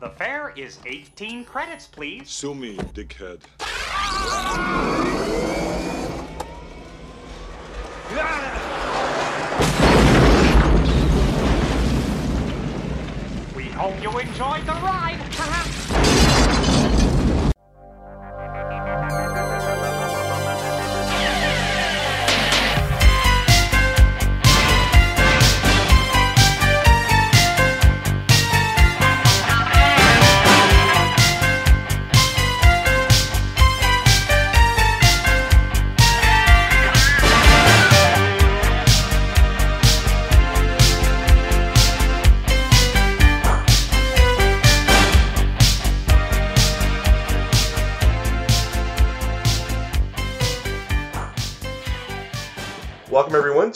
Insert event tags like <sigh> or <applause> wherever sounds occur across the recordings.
The fare is 18 credits, please. Sue me, dickhead. We hope you enjoyed the ride.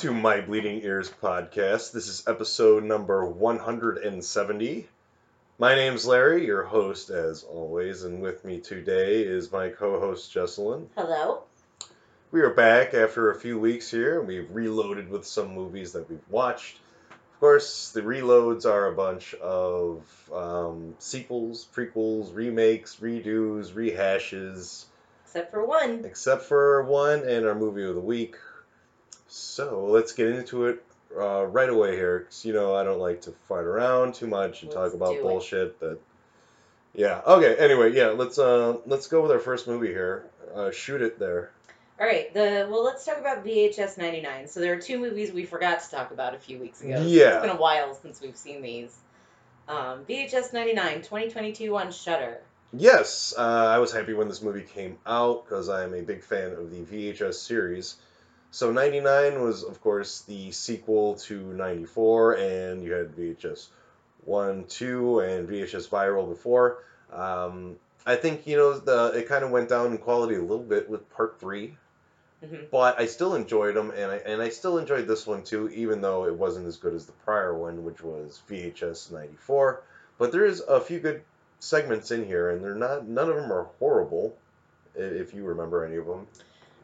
To My Bleeding Ears podcast. This is episode number 170. My name's Larry, your host as always, and with me today is my co-host Jesselyn. Hello. We are back after a few weeks here, and we've reloaded with some movies that we've watched. Of course, the reloads are a bunch of um, sequels, prequels, remakes, redos, rehashes, Except for one. except for one and our movie of the week. So let's get into it uh, right away here, 'cause, you know I don't like to fight around too much and Let's talk about bullshit. That yeah, okay. Anyway, yeah, let's uh let's go with our first movie here. Uh, shoot it there. All right. The well, let's talk about VHS '99. So there are two movies we forgot to talk about a few weeks ago. So Yeah. It's been a while since we've seen these. Um, VHS '99, 2022 on Shudder. Yes, uh, I was happy when this movie came out because I am a big fan of the VHS series. So 99 was, of course, the sequel to 94, and you had VHS 1, 2, and VHS Viral before. Um, I think, you know, the it kind of went down in quality a little bit with part 3, Mhm. but I still enjoyed them, and I, and I still enjoyed this one too, even though it wasn't as good as the prior one, which was VHS 94. But there is a few good segments in here, and they're not none of them are horrible, if you remember any of them.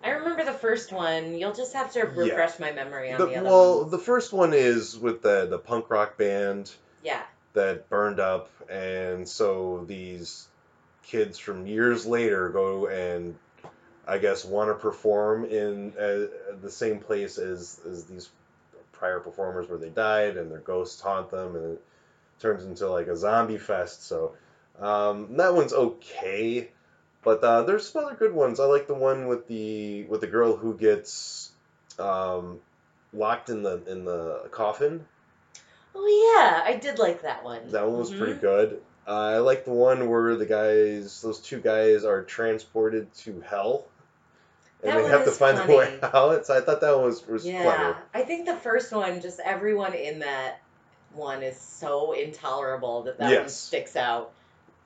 I remember the first one. You'll just have to Yeah. refresh my memory on The, the, other well, ones. the first one is with the the punk rock band Yeah. that burned up, and so these kids from years later go and I guess want to perform in uh, the same place as as these prior performers where they died, and their ghosts haunt them, and it turns into like a zombie fest. So um, that one's okay, but uh, there's some other good ones. I like the one with the with the girl who gets um, locked in the in the coffin. Oh yeah, I did like that one. That one was Mhm. pretty good. Uh, I like the one where the guys, those two guys, are transported to hell, and That they have to find funny. their way <laughs> out. So I thought that one was was Yeah, clever. I think the first one, just everyone in that one is so intolerable that that one sticks out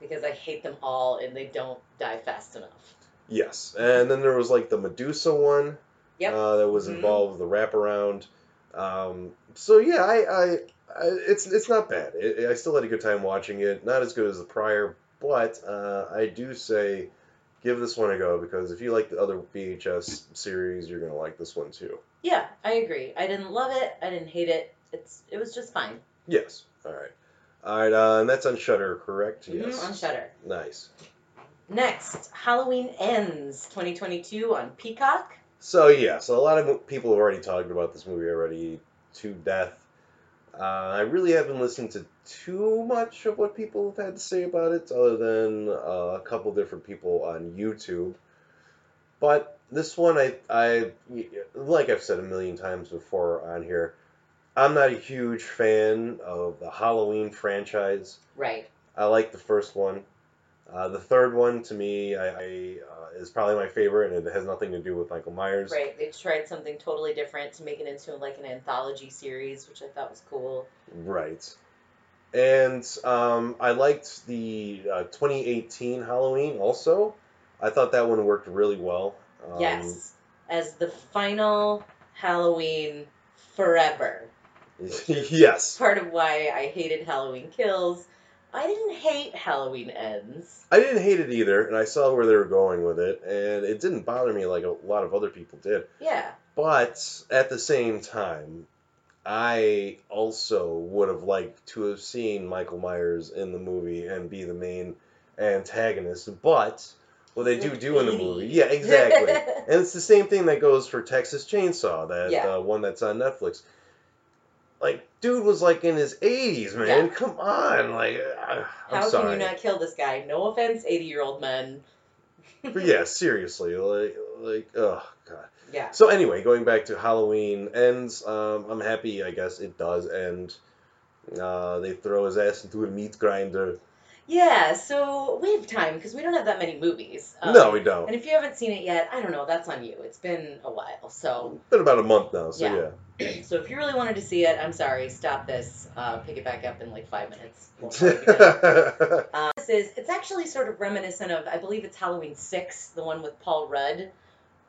because I hate them all and they don't die fast enough. Yes, and then there was like the Medusa one. Yep. Uh, that was Mhm. involved with the wraparound. Um, so yeah, I, I, I, it's it's not bad. It, I still had a good time watching it. Not as good as the prior, but uh, I do say give this one a go because if you like the other VHS series, you're gonna like this one too. Yeah, I agree. I didn't love it. I didn't hate it. It's it was just fine. Yes. All right. All right. Uh, and that's on Shudder, correct? Mhm, Yes. on Shudder. Nice. Next, Halloween Ends 2022 on Peacock. So yeah, so a lot of people have already talked about this movie already to death. Uh, I really haven't listened to too much of what people have had to say about it, other than uh, a couple different people on YouTube. But this one, I, I, like I've said a million times before on here, I'm not a huge fan of the Halloween franchise. Right. I like the first one. Uh, the third one, to me, I, I uh, is probably my favorite, and it has nothing to do with Michael Myers. Right. They tried something totally different to make it into like an anthology series, which I thought was cool. Right. And um, I liked the uh, 2018 Halloween also. I thought that one worked really well. Um, yes. As the final Halloween forever. <laughs> yes. Part of why I hated Halloween Kills. I didn't hate Halloween Ends. I didn't hate it either, and I saw where they were going with it, and it didn't bother me like a lot of other people did. Yeah. But at the same time, I also would have liked to have seen Michael Myers in the movie and be the main antagonist, but what they do do in the movie, yeah, exactly. <laughs> and it's the same thing that goes for Texas Chainsaw, that Yeah. uh, one that's on Netflix. Like, dude was like in his 80s, man. Yeah. Come on, like, uh, I'm How sorry. can you not kill this guy? No offense, 80 year old men. But yeah, seriously, like, like, oh god. Yeah. So anyway, going back to Halloween ends. Um, I'm happy. I guess it does end. Uh, they throw his ass into a meat grinder. Yeah, so we have time because we don't have that many movies. Um, no, we don't. And if you haven't seen it yet, I don't know, that's on you. It's been a while. So Been about a month now, so Yeah. yeah. <clears throat> so if you really wanted to see it, I'm sorry, stop this. Uh, pick it back up in like five minutes. We'll probably be done. Uh, this is it's actually sort of reminiscent of I believe it's Halloween six, the one with Paul Rudd,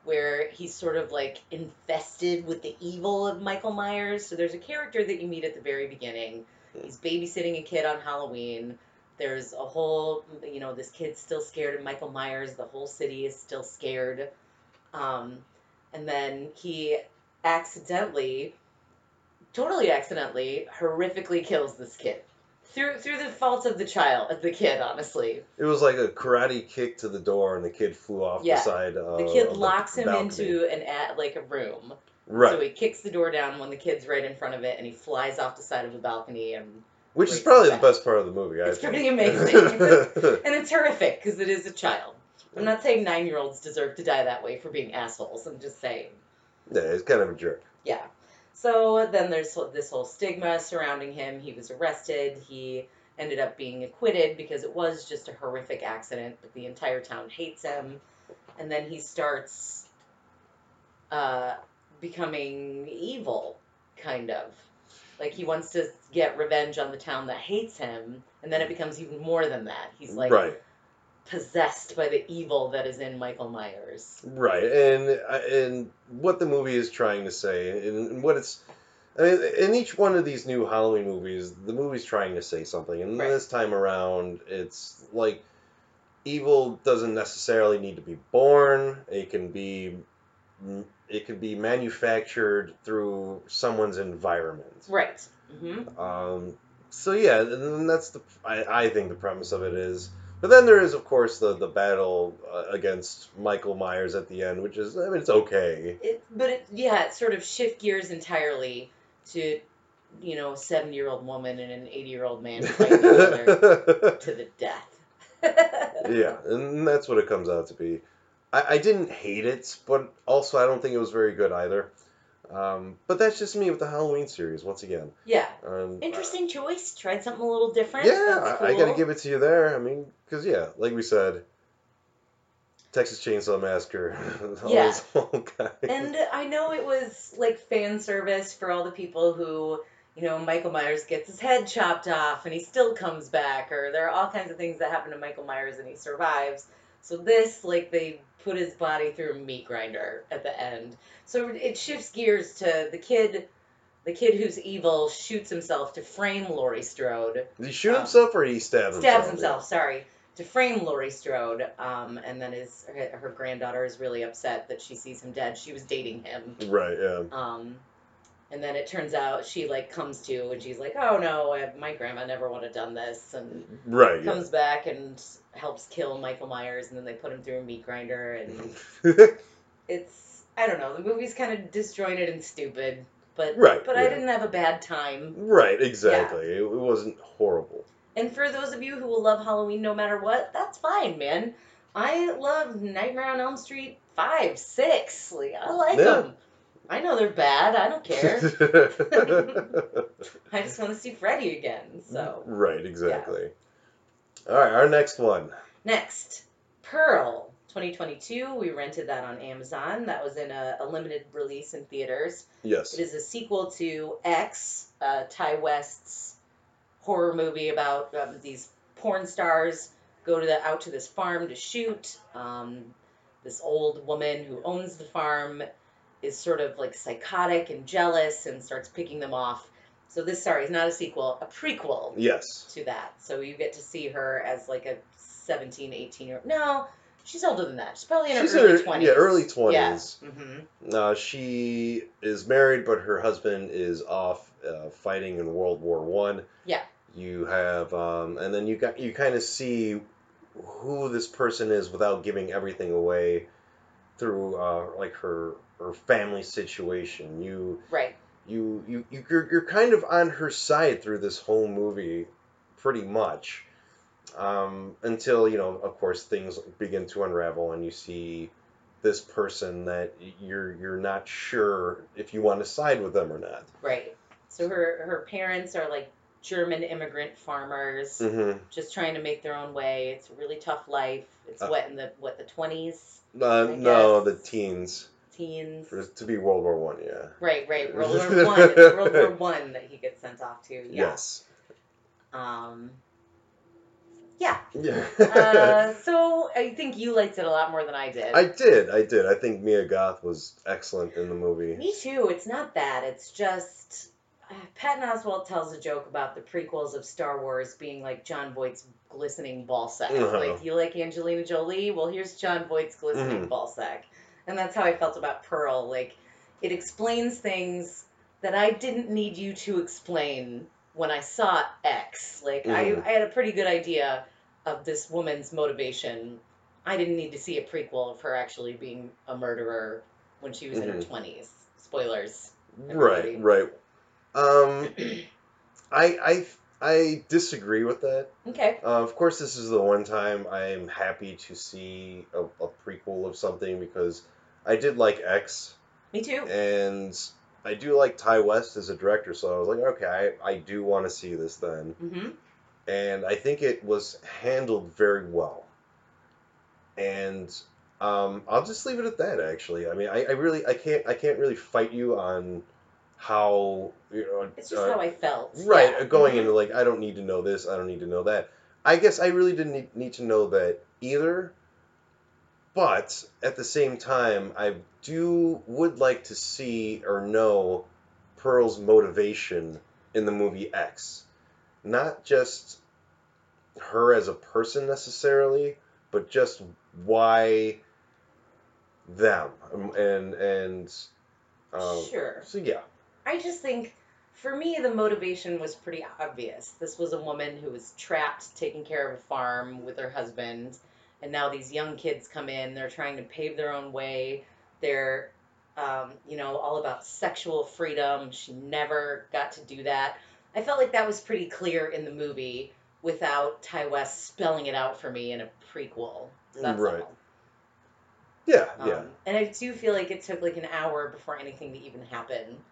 where he's sort of like infested with the evil of Michael Myers. So there's a character that you meet at the very beginning. He's babysitting a kid on Halloween. There's a whole you know, this kid's still scared of Michael Myers, the whole city is still scared. Um, and then he accidentally totally accidentally horrifically kills this kid through through the fault of the child of the kid honestly it was like a karate kick to the door, and the kid flew off Yeah. the side. Of the kid locks him balcony. into an at like a room right, so he kicks the door down when the kid's right in front of it and he flies off the side of the balcony and which is probably the best part of the movie. I It's pretty amazing. <laughs> and it's horrific because it is a child i'm not saying nine year olds deserve to die that way for being assholes i'm just saying yeah, it's kind of a jerk. Yeah. So then there's this whole stigma surrounding him. He was arrested. He ended up being acquitted because it was just a horrific accident, but the entire town hates him. And then he starts uh, becoming evil, kind of. Like he wants to get revenge on the town that hates him, and then it becomes even more than that. He's like right. possessed by the evil that is in Michael Myers. Right, and uh, and what the movie is trying to say, and, and what it's, I mean, in each one of these new Halloween movies, the movie's trying to say something, and Right. this time around, it's like evil doesn't necessarily need to be born; it can be, it could be manufactured through someone's environment. Right. hmm Um, so yeah, and that's the I, I think the premise of it is. But then there is, of course, the the battle uh, against Michael Myers at the end, which is I mean it's okay. It, but it, yeah, it sort of shift gears entirely to, you know, a seven-year-old woman and an eighty-year-old man <laughs> fighting each other to the death. <laughs> yeah, and that's what it comes out to be. I, I didn't hate it, but also I don't think it was very good either. Um, but that's just me with the Halloween series once again. Yeah, Um, interesting choice. Tried something a little different. Yeah, That's I, I gotta give it to you there. I mean, because yeah, like we said, Texas Chainsaw Massacre. <laughs> Yeah. those old guys. And I know it was like fan service for all the people who, you know, Michael Myers gets his head chopped off and he still comes back, or there are all kinds of things that happen to Michael Myers and he survives. So this, like, they put his body through a meat grinder at the end. So it shifts gears to the kid. The kid who's evil shoots himself to frame Laurie Strode. Did he shoot um, himself or he stabbed himself? Stabs himself, sorry, to frame Laurie Strode. Um, and then his her, her granddaughter is really upset that she sees him dead. She was dating him. Right, yeah. Um, and then it turns out she like comes to and she's like, "Oh no, I, my grandma never would have done this," and Right, yeah. comes back and helps kill Michael Myers, and then they put him through a meat grinder, and <laughs> it's I don't know, the movie's kind of disjointed and stupid, but Right, but I didn't have a bad time. right, exactly. It, it wasn't horrible. And for those of you who will love Halloween no matter what, that's fine, man. I love Nightmare on Elm Street five, six. Like I like Yeah. them. I know they're bad. I don't care. <laughs> I just want to see Freddy again. So right, exactly. All right, our next one. next, Pearl, 2022. We rented that on Amazon. That was in a, a limited release in theaters. Yes. It is a sequel to X, uh, Ti West's horror movie about um, these porn stars go to the, out to this farm to shoot. Um, this old woman who owns the farm is sort of like psychotic and jealous and starts picking them off. So this, sorry, is not a sequel, a prequel Yes. to that. So you get to see her as like a 17, 18 year old. no, She's older than that. She's probably in She's her in early her- twenties. yeah, early Yeah. 20s. hmm Uh, she is married, but her husband is off uh, fighting in World War One. Yeah. You have, um, and then you got you kind of see who this person is without giving everything away through uh, like her her family situation. You Right. you you you- you're, you're kind of on her side through this whole movie, pretty much, um, until you know, of course, things begin to unravel and you see this person that you're you're not sure if you want to side with them or not. Right. So her her parents are like German immigrant farmers, Mm-hmm. just trying to make their own way. It's a really tough life. It's Uh, what in the what the twenties, Uh, no, the teens teens. for, to be World War One. Yeah. Right, right. <laughs> World War One. World War One that he gets sent off to. Yeah. Yes. Um. Yeah. Yeah. Uh, <laughs> so I think you liked it a lot more than I did. I did. I did. I think Mia Goth was excellent in the movie. Me too. It's not that. It's just uh, Patton Oswalt tells a joke about the prequels of Star Wars being like Jon Voight's glistening ball sack. Uh-huh. Like, you like Angelina Jolie? Well, here's Jon Voight's glistening Mhm. ball sack. And that's how I felt about Pearl. Like, it explains things that I didn't need you to explain when I saw X. Like, Mhm. I, I had a pretty good idea of this woman's motivation. I didn't need to see a prequel of her actually being a murderer when she was in her Mhm. 20s. Spoilers. Right, right. Um, <clears throat> I I I disagree with that. Okay. Uh, of course, this is the one time I am happy to see a, a prequel of something because I did like X, Me too. and I do like Ti West as a director. So I was like, okay, I, I do want to see this then, hmm and I think it was handled very well. And um, I'll just leave it at that. Actually, I mean, I, I really I can't I can't really fight you on how you know It's just uh, how I felt. Right, Yeah. uh, going Mhm. into like I don't need to know this, I don't need to know that. I guess I really didn't need, need to know that either. But at the same time, I do would like to see or know Pearl's motivation in the movie X. Not just her as a person necessarily, but just why them and and um, Sure. So yeah. I just think, for me, the motivation was pretty obvious. This was a woman who was trapped taking care of a farm with her husband, and now these young kids come in. They're trying to pave their own way. They're, um, you know, all about sexual freedom. She never got to do that. I felt like that was pretty clear in the movie without Ti West spelling it out for me in a prequel. That's Right. all. Yeah, Um, yeah. And I do feel like it took like an hour before anything to even happen.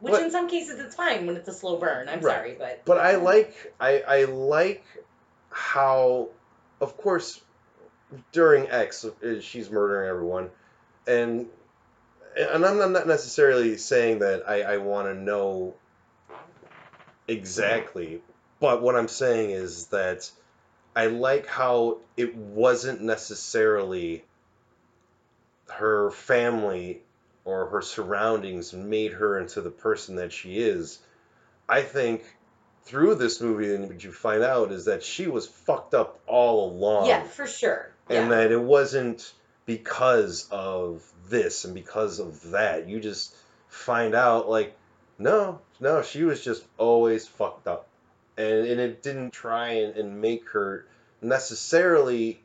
Which But- in some cases it's fine when it's a slow burn. I'm Right. sorry, but But I like I I like how, of course, during X uh, she's murdering everyone, and and I'm not necessarily saying that I I want to know exactly, but what I'm saying is that I like how it wasn't necessarily her family or her surroundings made her into the person that she is. I think through this movie, and what you find out is that she was fucked up all along, yeah, for sure. and yeah. that it wasn't because of this and because of that. You just find out like, no, no, she was just always fucked up, and and it didn't try and, and make her necessarily.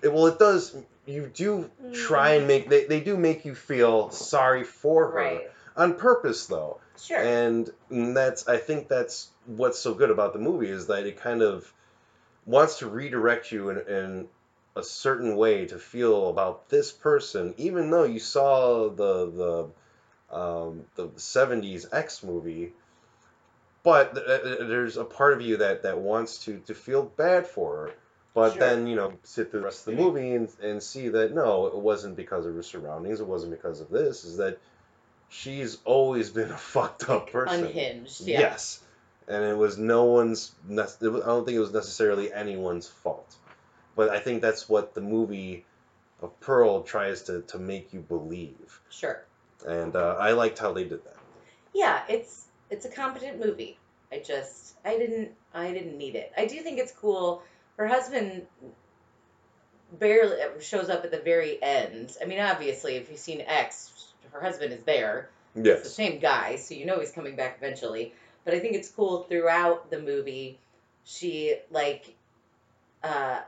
It, well, it does. You do try and mm. make they, they do make you feel sorry for her right. on purpose though Sure. and that's i think that's what's so good about the movie is that it kind of wants to redirect you in, in a certain way to feel about this person even though you saw the the um, the 70s x movie but th- uh, there's a part of you that that wants to to feel bad for her but Sure. then you know sit through the rest of the movie and, and see that no it wasn't because of her surroundings it wasn't because of this is that she's always been a <laughs> fucked up person Unhinged. Yeah. Yes, and it was no one's. nec- it was- I don't think it was necessarily anyone's fault, but I think that's what the movie of Pearl tries to to make you believe, Sure. and uh, I liked how they did that. Yeah, it's it's a competent movie. I just I didn't I didn't need it. I do think it's cool. Her husband barely shows up at the very end. I mean, obviously, if you've seen X, her husband is there. It's the same guy, so you know he's coming back eventually. But I think it's cool throughout the movie. She like uh,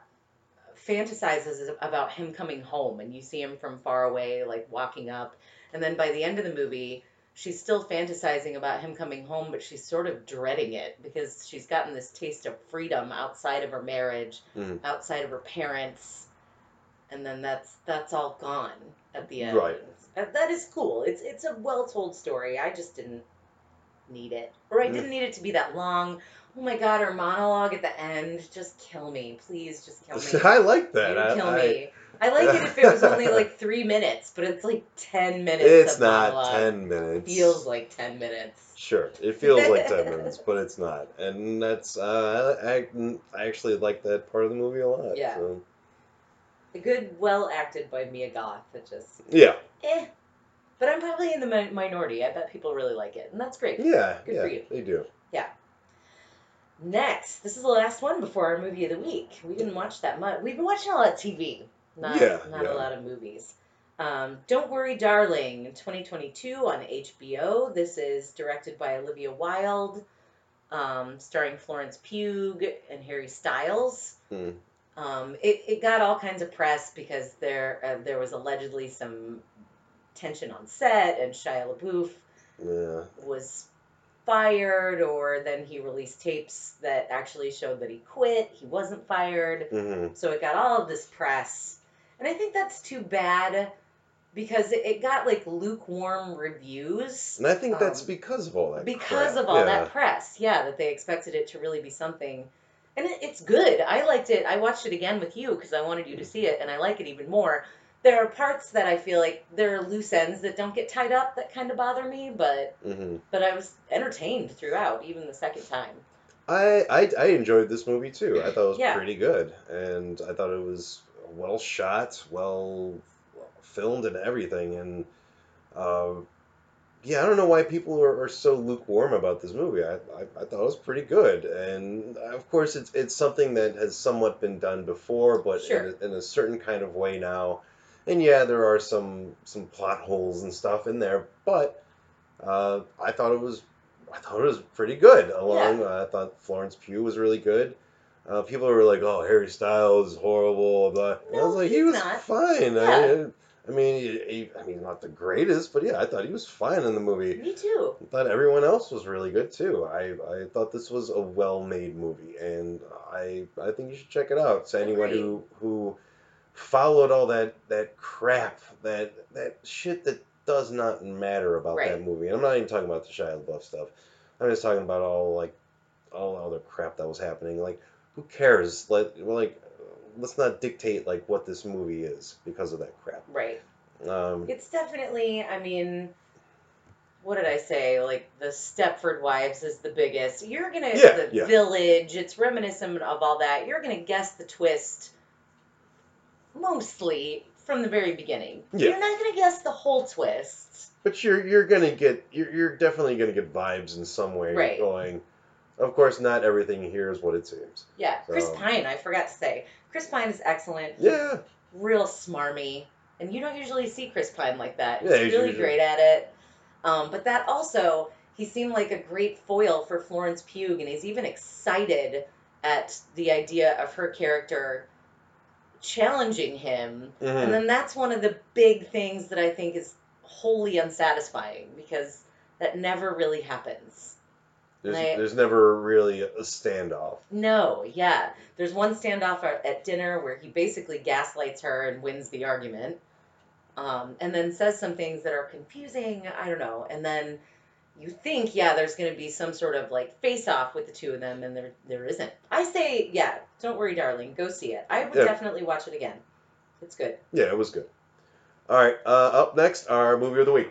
fantasizes about him coming home, and you see him from far away, like walking up. And then by the end of the movie, she's still fantasizing about him coming home, but she's sort of dreading it because she's gotten this taste of freedom outside of her marriage, Mhm. outside of her parents, and then that's that's all gone at the end. Right. Uh, That is cool. It's it's a well told story. I just didn't need it, or I Mm. didn't need it to be that long. Oh my god, her monologue at the end, just kill me, please, just kill me. <laughs> I like that. I, kill I- me. I like it if it was only like <laughs> three minutes, but it's like ten minutes. it's not monologue. ten minutes. Feels like ten minutes. Sure, it feels like ten <laughs> minutes, but it's not, and that's uh, I I actually like that part of the movie a lot. Yeah. so. A good, well acted by Mia Goth. That just Yeah. eh. But I'm probably in the mi- minority. I bet people really like it, and that's great. Yeah. Good yeah, for you. They do. Yeah. Next, this is the last one before our movie of the week. We didn't watch that much. We've been watching a lot of TV, not Yeah, not yeah. a lot of movies. Um, Don't Worry, Darling, 2022 on HBO. This is directed by Olivia Wilde, um, starring Florence Pugh and Harry Styles. Hmm. Um, it, it got all kinds of press because there uh, there was allegedly some tension on set, and Shia LaBeouf Yeah. was fired, or then he released tapes that actually showed that he quit. He wasn't fired. hmm So it got all of this press. And I think that's too bad because it, it got like lukewarm reviews And I think that's Um, because of all that. because crap. of all yeah. that press. Yeah, that they expected it to really be something. And it, it's good. I liked it. I watched it again with you because I wanted you to see it, and I like it even more. There are parts that I feel like there are loose ends that don't get tied up that kind of bother me, but hmm but I was entertained throughout, even the second time. I, I I enjoyed this movie too. I thought it was Yeah. pretty good, and I thought it was well shot, well filmed, and everything. And uh, yeah, I don't know why people are, are so lukewarm about this movie. I, I I thought it was pretty good, and of course it's it's something that has somewhat been done before, but Sure. in, a, in a certain kind of way now. And yeah, there are some some plot holes and stuff in there, but uh, I thought it was I thought it was pretty good. Along, uh, I thought Florence Pugh was really good. Uh, people were like, "Oh, Harry Styles is horrible." but And I was like, "He was not. fine." Yeah. I, I mean, he, he, I mean, not the greatest, but yeah, I thought he was fine in the movie. Me too. I thought everyone else was really good too. I, I thought this was a well-made movie, and I I think you should check it out. So anyone Agreed. who who followed all that that crap, that that shit that does not matter about Right. that movie. And I'm not even talking about the Shia LaBeouf stuff. I'm just talking about all like all the other crap that was happening. Like, who cares? Let like let's not dictate like what this movie is because of that crap. Right. Um, It's definitely, I mean, what did I say? Like the Stepford Wives is the biggest. You're gonna Yeah, the yeah. Village. It's reminiscent of all that. You're gonna guess the twist mostly from the very beginning. Yeah. You're not gonna guess the whole twist. But you're you're gonna get you're you're definitely gonna get vibes in some way Right. going. Of course, not everything here is what it seems. Yeah, Chris Pine. I forgot to say, Chris Pine is excellent. Yeah, real smarmy, and you don't usually see Chris Pine like that. He's Yeah, he's really usually- great at it. Um, but that also, he seemed like a great foil for Florence Pugh, and he's even excited at the idea of her character challenging him. Mhm. And then that's one of the big things that I think is wholly unsatisfying because that never really happens. There's there's never really a standoff. No, yeah. There's one standoff at at dinner where he basically gaslights her and wins the argument. Um, and then says some things that are confusing. I don't know. And then you think, yeah, there's going to be some sort of like face off with the two of them, and there there isn't. I say, yeah, don't worry, darling, go see it. I would Yeah. definitely watch it again. It's good. Yeah, it was good. All right, uh, up next, our movie of the week.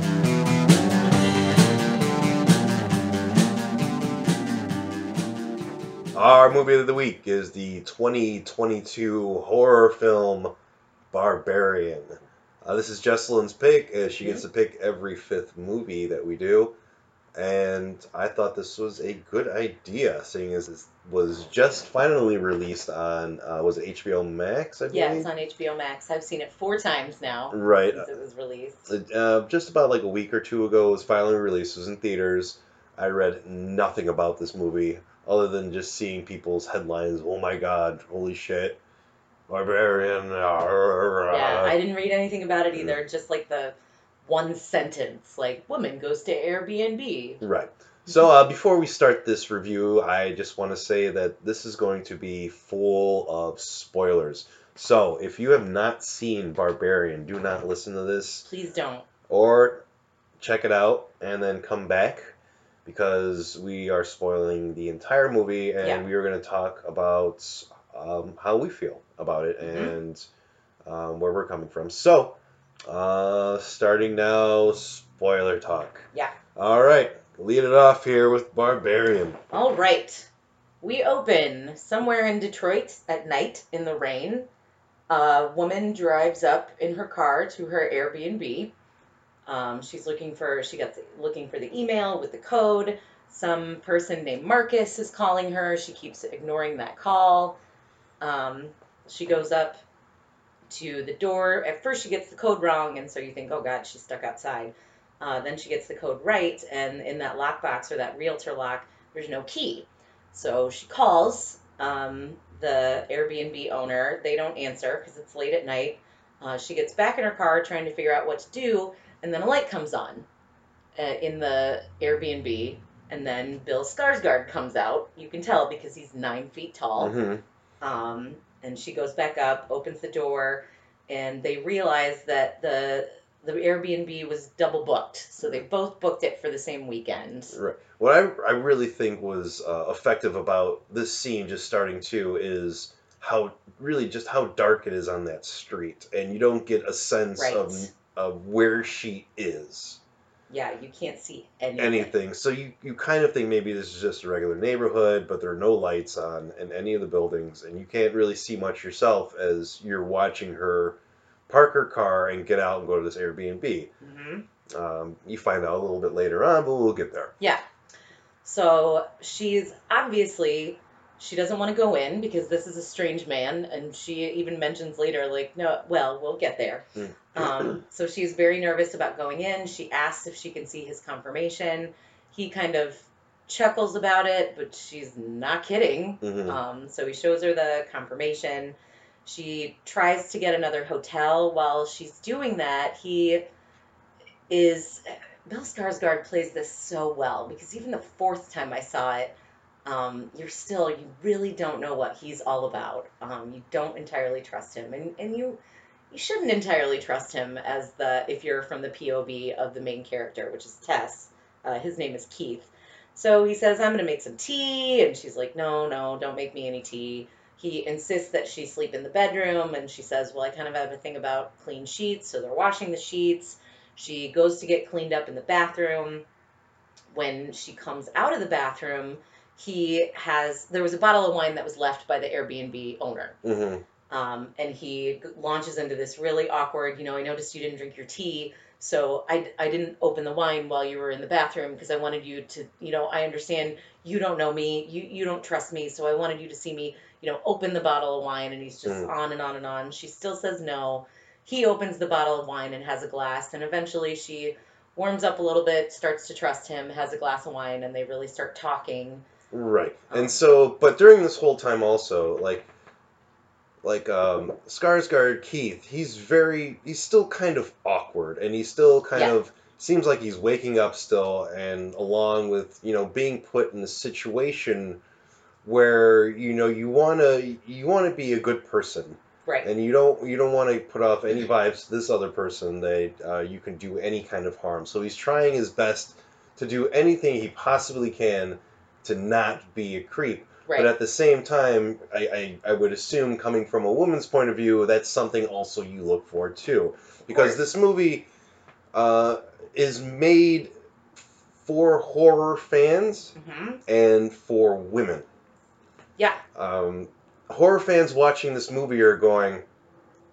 Our movie of the week is the 2022 horror film Barbarian. Uh, this is Jesselyn's pick. Uh, she gets to pick every fifth movie that we do. And I thought this was a good idea, seeing as it was just finally released on, uh, was it HBO Max, I believe? Yeah, it's on HBO Max. I've seen it four times now Right. since it was released. Uh, just about like a week or two ago, it was finally released. It was in theaters. I read nothing about this movie other than just seeing people's headlines. Oh my god, holy shit. Barbarian. Yeah, I didn't read anything about it either. Just like the one sentence, like woman goes to Airbnb. Right. So uh, before we start this review, I just want to say that this is going to be full of spoilers. So if you have not seen Barbarian, do not listen to this Please don't. or check it out and then come back because we are spoiling the entire movie and Yeah. we are going to talk about um, how we feel about it Mhm. and um, where we're coming from. So, uh, starting now, spoiler talk. Yeah. All right, lead it off here with Barbarian. All right. We open somewhere in Detroit at night in the rain. A woman drives up in her car to her Airbnb. Um, she's looking for she gets looking for the email with the code. Some person named Marcus is calling her. She keeps ignoring that call. Um, she goes up to the door. At first, she gets the code wrong, and so you think, oh God, she's stuck outside. Uh, then she gets the code right, and in that lockbox or that realtor lock, there's no key. So she calls um, the Airbnb owner. They don't answer because it's late at night. Uh, she gets back in her car trying to figure out what to do, and then a light comes on uh, in the Airbnb. And then Bill Skarsgård comes out. You can tell because he's nine feet tall. hmm Um, and she goes back up, opens the door, and they realize that the the Airbnb was double booked. So they both booked it for the same weekend. Right. What I, I really think was uh, effective about this scene just starting too is how really just how dark it is on that street, and you don't get a sense Right. of of where she is Yeah, you can't see anything. anything. So you you kind of think maybe this is just a regular neighborhood, but there are no lights on in any of the buildings, and you can't really see much yourself as you're watching her park her car and get out and go to this Airbnb. hmm Um, you find out a little bit later on, but we'll get there. Yeah. So she's obviously she doesn't want to go in because this is a strange man, and she even mentions later, like, no, well, we'll get there. Mm. Um, <clears throat> so she's very nervous about going in. She asks if she can see his confirmation. He kind of chuckles about it, but she's not kidding. Mhm. Um, so he shows her the confirmation. She tries to get another hotel. While she's doing that, he is Bill Skarsgård plays this so well because even the fourth time I saw it, um, you're still you really don't know what he's all about. Um, you don't entirely trust him, and and you you shouldn't entirely trust him as the if you're from the POV of the main character, which is Tess. Uh, his name is Keith. So he says, I'm to make some tea. And she's like, No, no, don't make me any tea. He insists that she sleep in the bedroom. And she says, Well, I kind of have a thing about clean sheets. So they're washing the sheets. She goes to get cleaned up in the bathroom. When she comes out of the bathroom, he has, there was a bottle of wine that was left by the Airbnb owner. Mhm. Um, and he launches into this really awkward, you know, I noticed you didn't drink your tea, so I, I didn't open the wine while you were in the bathroom because I wanted you to, you know, I understand you don't know me, you, you don't trust me, so I wanted you to see me, you know, open the bottle of wine. And he's just Mm. on and on and on. She still says no. He opens the bottle of wine and has a glass, and eventually she warms up a little bit, starts to trust him, has a glass of wine, and they really start talking. Right. Um, And so, but during this whole time also, like, like um, Skarsgård Keith, he's very, he's still kind of awkward, and he still kind Yeah. of seems like he's waking up still, and along with you know being put in a situation where you know you wanna you wanna be a good person, Right. and you don't you don't want to put off any vibes to this other person that uh, you can do any kind of harm. So he's trying his best to do anything he possibly can to not be a creep. right. But at the same time, I, I, I would assume, coming from a woman's point of view, that's something also you look for too. Because this movie uh, is made for horror fans hmm and for women. Yeah. Um, horror fans watching this movie are going,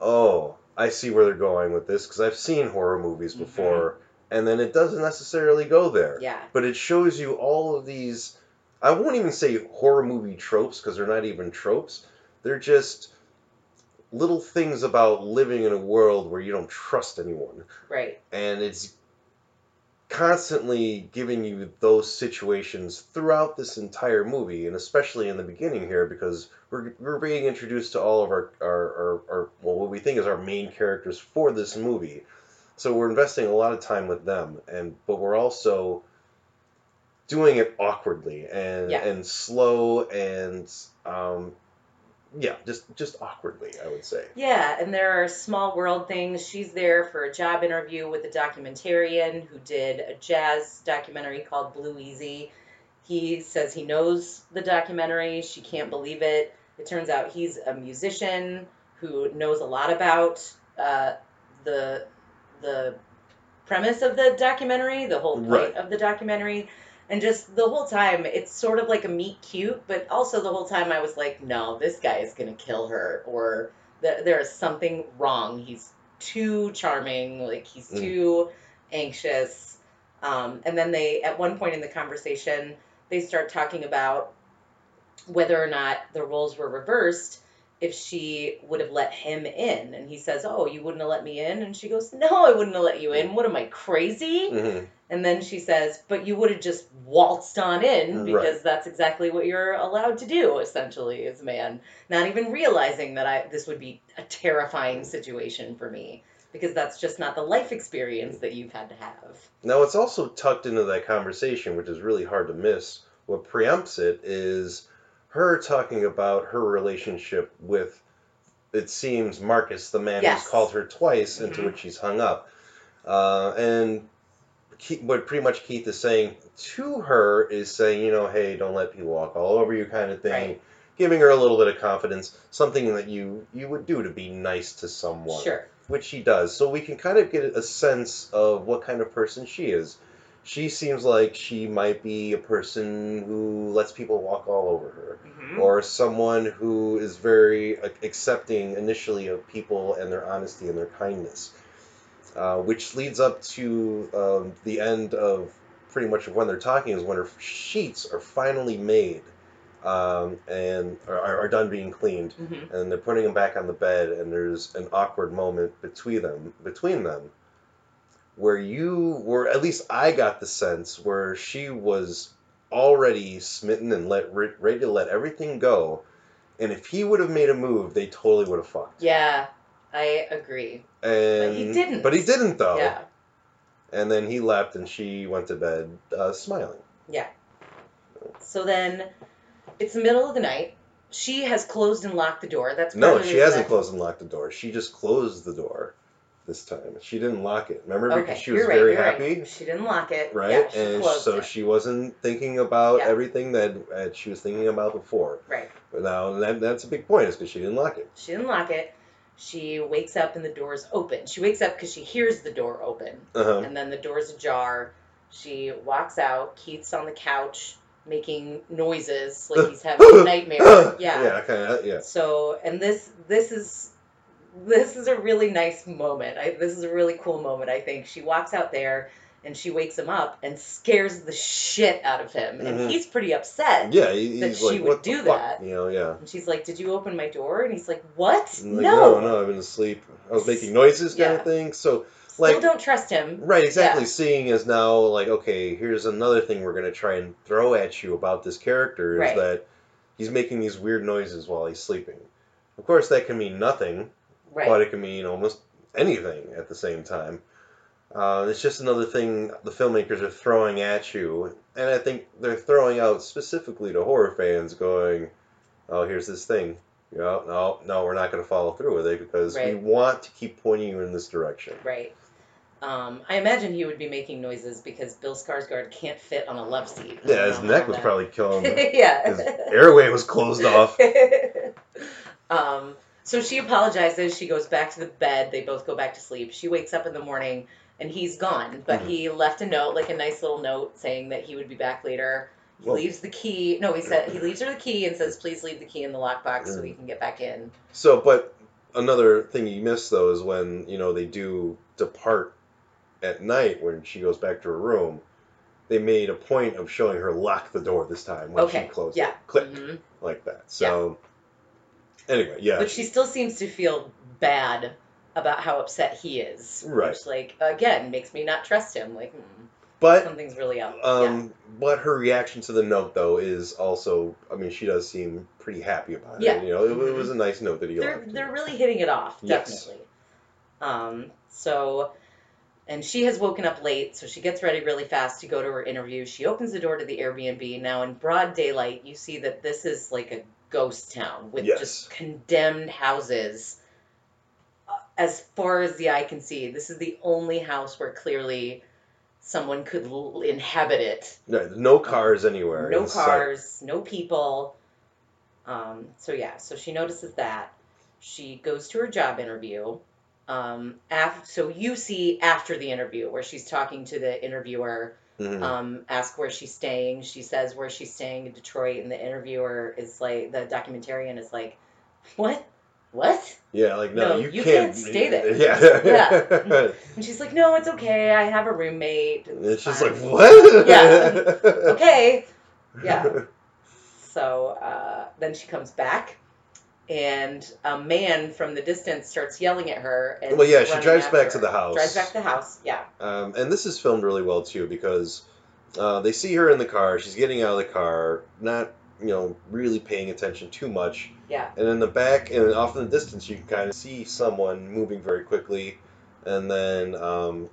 oh, I see where they're going with this, because I've seen horror movies Mhm. before, and then it doesn't necessarily go there Yeah. but it shows you all of these i won't even say horror movie tropes because they're not even tropes. They're just little things about living in a world where you don't trust anyone. Right. and it's constantly giving you those situations throughout this entire movie and especially in the beginning here because we're, we're being introduced to all of our, our, our, our well what we think is our main characters for this movie. So we're investing a lot of time with them and but we're also doing it awkwardly and Yeah. and slow and um yeah just just awkwardly i would say Yeah, and there are small world things. She's there for a job interview with a documentarian who did a jazz documentary called Blue Easy. He says he knows the documentary. She can't believe it. It turns out he's a musician who knows a lot about uh, the the premise of the documentary, the whole point Right. of the documentary. And just the whole time, it's sort of like a meet cute, but also the whole time I was like, no, this guy is going to kill her, or th- there is something wrong. He's too charming, like he's Mm. too anxious. Um, and then they, at one point in the conversation, they start talking about whether or not the roles were reversed if she would have let him in. And he says, Oh, you wouldn't have let me in? And she goes, No, I wouldn't have let you in. What am I, crazy? hmm And then she says, But you would have just waltzed on in because Right. that's exactly what you're allowed to do, essentially, as a man. Not even realizing that I this would be a terrifying situation for me. Because that's just not the life experience that you've had to have. Now, it's also tucked into that conversation, which is really hard to miss. What preempts it is her talking about her relationship with, it seems, Marcus, the man Yes. who's called her twice, into Mhm. which she's hung up. Uh, and Keith, what pretty much Keith is saying to her is saying, you know, hey, don't let people walk all over you, kind of thing. Right. Giving her a little bit of confidence, something that you you would do to be nice to someone Sure. which she does. So we can kind of get a sense of what kind of person she is. She seems like she might be a person who lets people walk all over her, Mhm. or someone who is very accepting initially of people and their honesty and their kindness. Uh, which leads up to um, the end of pretty much of when they're talking is when her sheets are finally made um, and are, are done being cleaned. Mhm. and they're putting them back on the bed and there's an awkward moment between them between them where you were at least I got the sense where she was already smitten and let ready to let everything go. And if he would have made a move they totally would have fucked. Yeah, I agree. and he didn't. but he didn't though Yeah. and then he left and she went to bed uh, smiling Yeah. So then it's the middle of the night. She has closed and locked the door. That's no she hasn't closed and locked the door she just closed the door this time she didn't lock it remember Okay, because she was right, very happy Right. She didn't lock it. right? Yeah, she and closed so it. she wasn't thinking about Yeah. everything that uh, she was thinking about before. Right. But now that, that's a big point, is because she didn't lock it. She didn't lock it. She wakes up and the door's open. She wakes up because she hears the door open, Uh-huh. and then the door's ajar. She walks out. Keith's on the couch making noises like uh-huh. he's having a uh-huh. nightmare. Uh-huh. Yeah. yeah, kind of. Uh, yeah. So, and this this is this is a really nice moment. I, this is a really cool moment. I think she walks out there and she wakes him up and scares the shit out of him, and Mhm. he's pretty upset. Yeah, he, That she like, would what do the fuck? that. You know, yeah. And she's like, "Did you open my door?" And he's like, "What? And like, no, no, no, I've been asleep. I was making noises, kind Yeah. of thing. So, Still like, don't trust him." right, exactly. Yeah. Seeing is now like, okay, here's another thing we're gonna try and throw at you about this character is Right. that he's making these weird noises while he's sleeping. Of course, that can mean nothing, Right. but it can mean almost anything at the same time. Uh, it's just another thing the filmmakers are throwing at you, and I think they're throwing out specifically to horror fans, going, "Oh, here's this thing. you know, no, no, we're not going to follow through with it because we want to keep pointing you in this direction. Right. Um, I imagine he would be making noises because Bill Skarsgård can't fit on a love seat. Yeah, his neck was that- probably killing him. <laughs> yeah. His airway was closed off. <laughs> um, so she apologizes. She goes back to the bed. They both go back to sleep. She wakes up in the morning and he's gone, but Mhm. he left a note, like a nice little note saying that he would be back later. He Well- leaves the key. No, he said he leaves her the key and says, "Please leave the key in the lockbox so Mm. he can get back in." So, but another thing you miss though is when you know they do depart at night when she goes back to her room. They made a point of showing her lock the door this time when Okay, she closed yeah. it, click Mhm. like that. So, anyway, yeah, But she still seems to feel bad about how upset he is. Right. Which, like, again, makes me not trust him. Like, hmm, but something's really up. Um, but her reaction to the note though is also, I mean, she does seem pretty happy about Yeah. it. You know, it, it Mhm. was a nice note that he yeah. They're, left. they're really hitting it off, Yes. definitely. Um, so, and she has woken up late, so she gets ready really fast to go to her interview. She opens the door to the Airbnb. Now, in broad daylight, you see that this is like a ghost town with Yes. just condemned houses. As far as the eye can see, this is the only house where clearly someone could l- inhabit it. No, no cars anywhere. No sight. cars, no people. Um, so yeah, so she notices that. She goes to her job interview. Um, af- so you see after the interview where she's talking to the interviewer, Mhm. um, ask where she's staying. She says where she's staying in Detroit, and the interviewer is like, the documentarian is like, "What? What?" yeah, like no, no, you, you can't, can't stay there. Yeah, <laughs> yeah. And she's like, "No, it's okay. I have a roommate." and It's she's fine." like, what? Yeah. <laughs> okay. Yeah. So uh, then she comes back, and a man from the distance starts yelling at her. And Well, yeah, she drives back to the house. Drives back to the house. Yeah. Um, and this is filmed really well too because uh, they see her in the car. She's getting out of the car, not you know really paying attention too much. Yeah. And in the back and off in the distance, you can kind of see someone moving very quickly, and then um,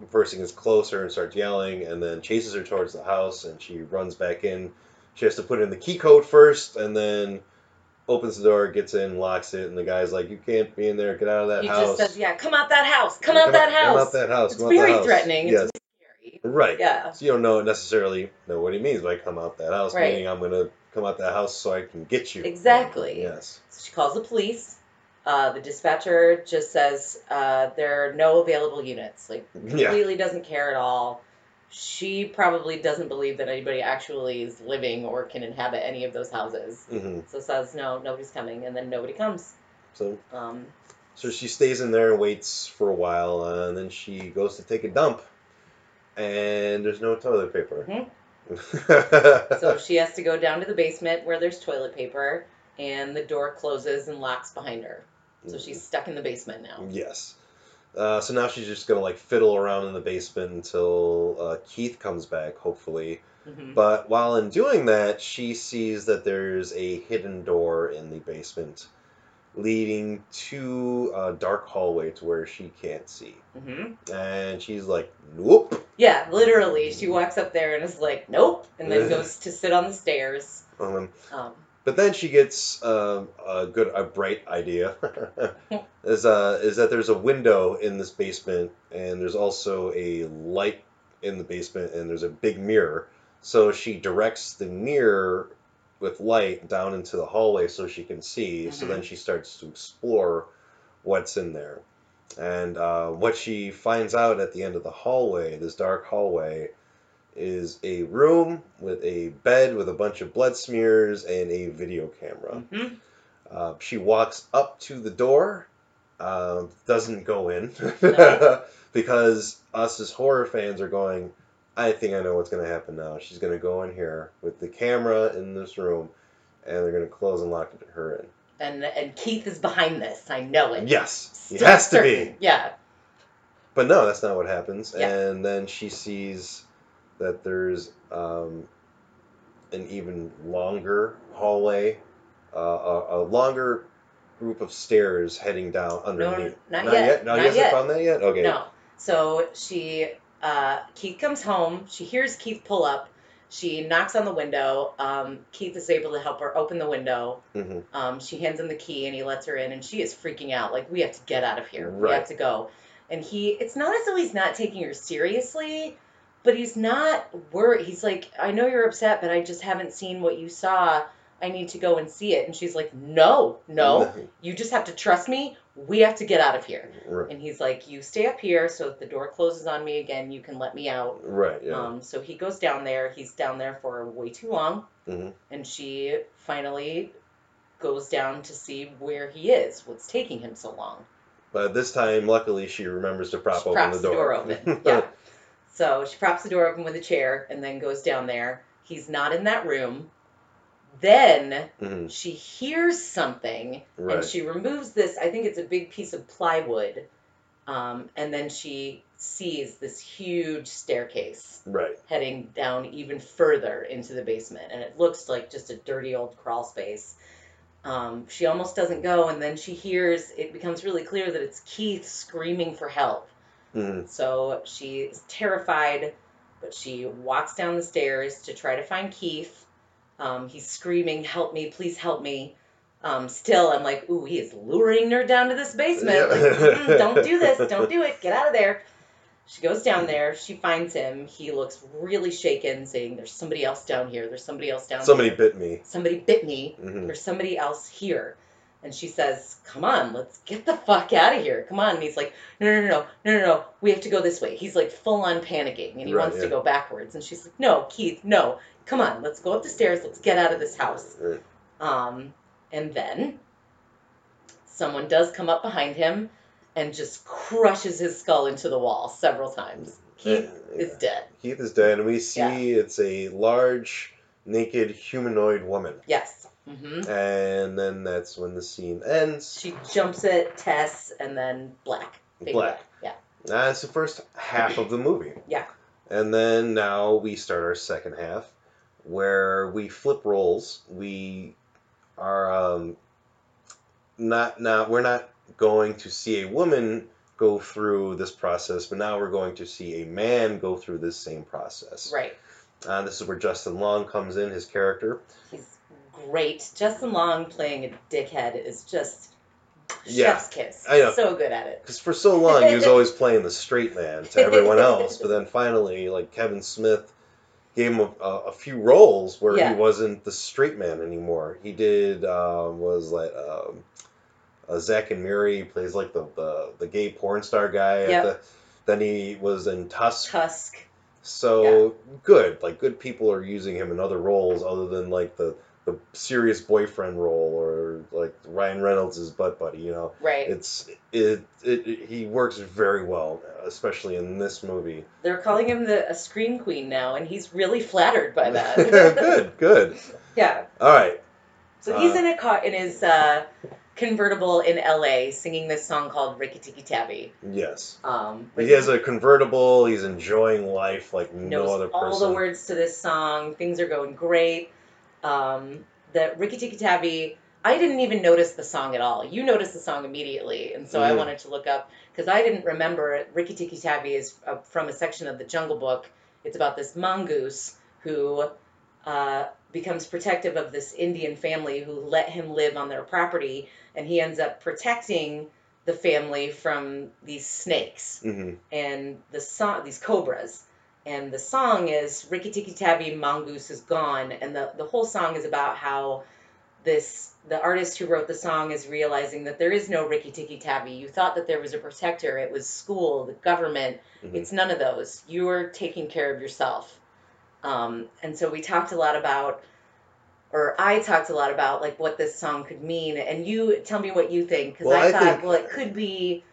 the person gets closer and starts yelling, and then chases her towards the house, and she runs back in. She has to put in the key code first, and then opens the door, gets in, locks it, and the guy's like, "You can't be in there. Get out of that He house." just says, "Yeah, come out that house. Come out that house." Come out that house. It's come out that very house." threatening. Yes. It's. Right. Yeah. So you don't know necessarily know what he means by come out that house, Right. meaning I'm gonna come out that house so I can get you. Exactly. Yes. So she calls the police. Uh, the dispatcher just says uh, there are no available units. Like Yeah. completely doesn't care at all. She probably doesn't believe that anybody actually is living or can inhabit any of those houses. Mm-hmm. So says no, nobody's coming, and then nobody comes. So Um, so she stays in there and waits for a while, uh, and then she goes to take a dump, and there's no toilet paper. Mm-hmm. <laughs> so she has to go down to the basement where there's toilet paper, and the door closes and locks behind her. So she's stuck in the basement now. Yes. Uh, so now she's just gonna like fiddle around in the basement until uh, Keith comes back, hopefully. hmm But while in doing that, she sees that there's a hidden door in the basement leading to a dark hallway to where she can't see. hmm And she's like, nope. Yeah, literally, she walks up there and is like, "Nope," and then goes to sit on the stairs. Um, Um, but then she gets um, a good, a bright idea. <laughs> is, uh, is that there's a window in this basement, and there's also a light in the basement, and there's a big mirror. So she directs the mirror with light down into the hallway so she can see. So Mhm. then she starts to explore what's in there. And uh, what she finds out at the end of the hallway, this dark hallway, is a room with a bed with a bunch of blood smears and a video camera. mhm. Uh, she walks up to the door, uh, doesn't go in No. <laughs> because us as horror fans are going. I think I know what's going to happen now. She's going to go in here with the camera in this room, and they're going to close and lock her in. And and Keith is behind this. I know it. Yes, he Still has to be. Yeah. But no, that's not what happens. Yeah. And then she sees that there's um, an even longer hallway, uh, a, a longer group of stairs heading down underneath. No, not yet. yet. No, Not you hasn't yet. found that yet. Okay. No. So she, uh, Keith comes home. She hears Keith pull up. She knocks on the window. Um, Keith is able to help her open the window. hmm Um, she hands him the key and he lets her in, and she is freaking out. Like, we have to get out of here. We have to go. And he, it's not as though he's not taking her seriously, but he's not worried. He's like, I know you're upset, but I just haven't seen what you saw. I need to go and see it. And she's like, No, no, you just have to trust me. We have to get out of here. Right. And he's like, You stay up here so if the door closes on me again, you can let me out. Right. Yeah. Um, so he goes down there. He's down there for way too long. hmm And she finally goes down to see where he is, what's taking him so long. But this time, luckily, she remembers to prop She open props the door. open. <laughs> Yeah. So she props the door open with a chair and then goes down there. He's not in that room. Then hmm she hears something Right. and she removes this i think it's a big piece of plywood um, and then she sees this huge staircase Right. heading down even further into the basement and it looks like just a dirty old crawl space um, she almost doesn't go and then she hears it becomes really clear that it's keith screaming for help hmm so she is terrified, but she walks down the stairs to try to find Keith. Um, he's screaming, "Help me! Please help me!" Um, still, I'm like, "Ooh, he is luring her down to this basement. Yeah. Like, "Mm, don't do this! Don't do it! Get out of there!" She goes down there. She finds him. He looks really shaken, saying, "There's somebody else down here. There's somebody else down Somebody here. bit me. Somebody bit me. hmm There's somebody else here." And she says, "Come on, let's get the fuck out of here. Come on." And he's like, "No, no, no, no, no, no, no. We have to go this way." He's like full on panicking, and he Right, wants to go backwards. And she's like, "No, Keith, no. Come on, let's go up the stairs. Let's get out of this house." Right. Um, and then someone does come up behind him and just crushes his skull into the wall several times. Keith Yeah. is dead. Keith is dead, and we see it's a large, naked humanoid woman. Yes. hmm And then that's when the scene ends. She jumps at Tess, and then black. Big Black. Yeah. That's the first half of the movie. Yeah. And then now we start our second half, where we flip roles. We are um, not not we're not going to see a woman go through this process, but now we're going to see a man go through this same process. Right. Uh, this is where Justin Long comes in, his character. He's great. Justin Long playing a dickhead is just Yeah, chef's kiss. I know. So good at it. Because for so long he was <laughs> always playing the straight man to everyone else, but then finally, like Kevin Smith gave him a, a, few roles where Yeah. he wasn't the straight man anymore. He did um, was like um, uh, Zack and Miri he plays like the, the the gay porn star guy. at Yep. the- then he was in Tusk. Tusk. So good, like good people are using him in other roles other than like the the serious boyfriend role or like Ryan Reynolds' butt buddy. You know, Right. it's it, it, it he works very well, especially in this movie. They're calling him the a scream queen now, and he's really flattered by <laughs> that. good, good. yeah. All right, So he's Uh, in a car in his uh, convertible in L.A. singing this song called "Ricky Tikki Tavi." yes. Um, He has a convertible. He's enjoying life like no other person. all the words to this song. Things are going great. Um, the Ricky Tikki Tavi. I didn't even notice the song at all. You noticed the song immediately, and so I Mhm. wanted to look up because I didn't remember. Ricky Tikki Tavi is uh, from a section of the Jungle Book. It's about this mongoose who uh, becomes protective of this Indian family who let him live on their property, and he ends up protecting the family from these snakes hmm and the these cobras and the song is Ricky Tikki Tavi Mongoose is gone and the the whole song is about how this the artist who wrote the song is realizing that there is no Ricky Tikki Tavi. You thought that there was a protector. It was school, the government. Mhm. It's none of those. You are taking care of yourself. Um, and so we talked a lot about, or I talked a lot about like what this song could mean. And you tell me what you think because Well, I, I thought, think- well, it could be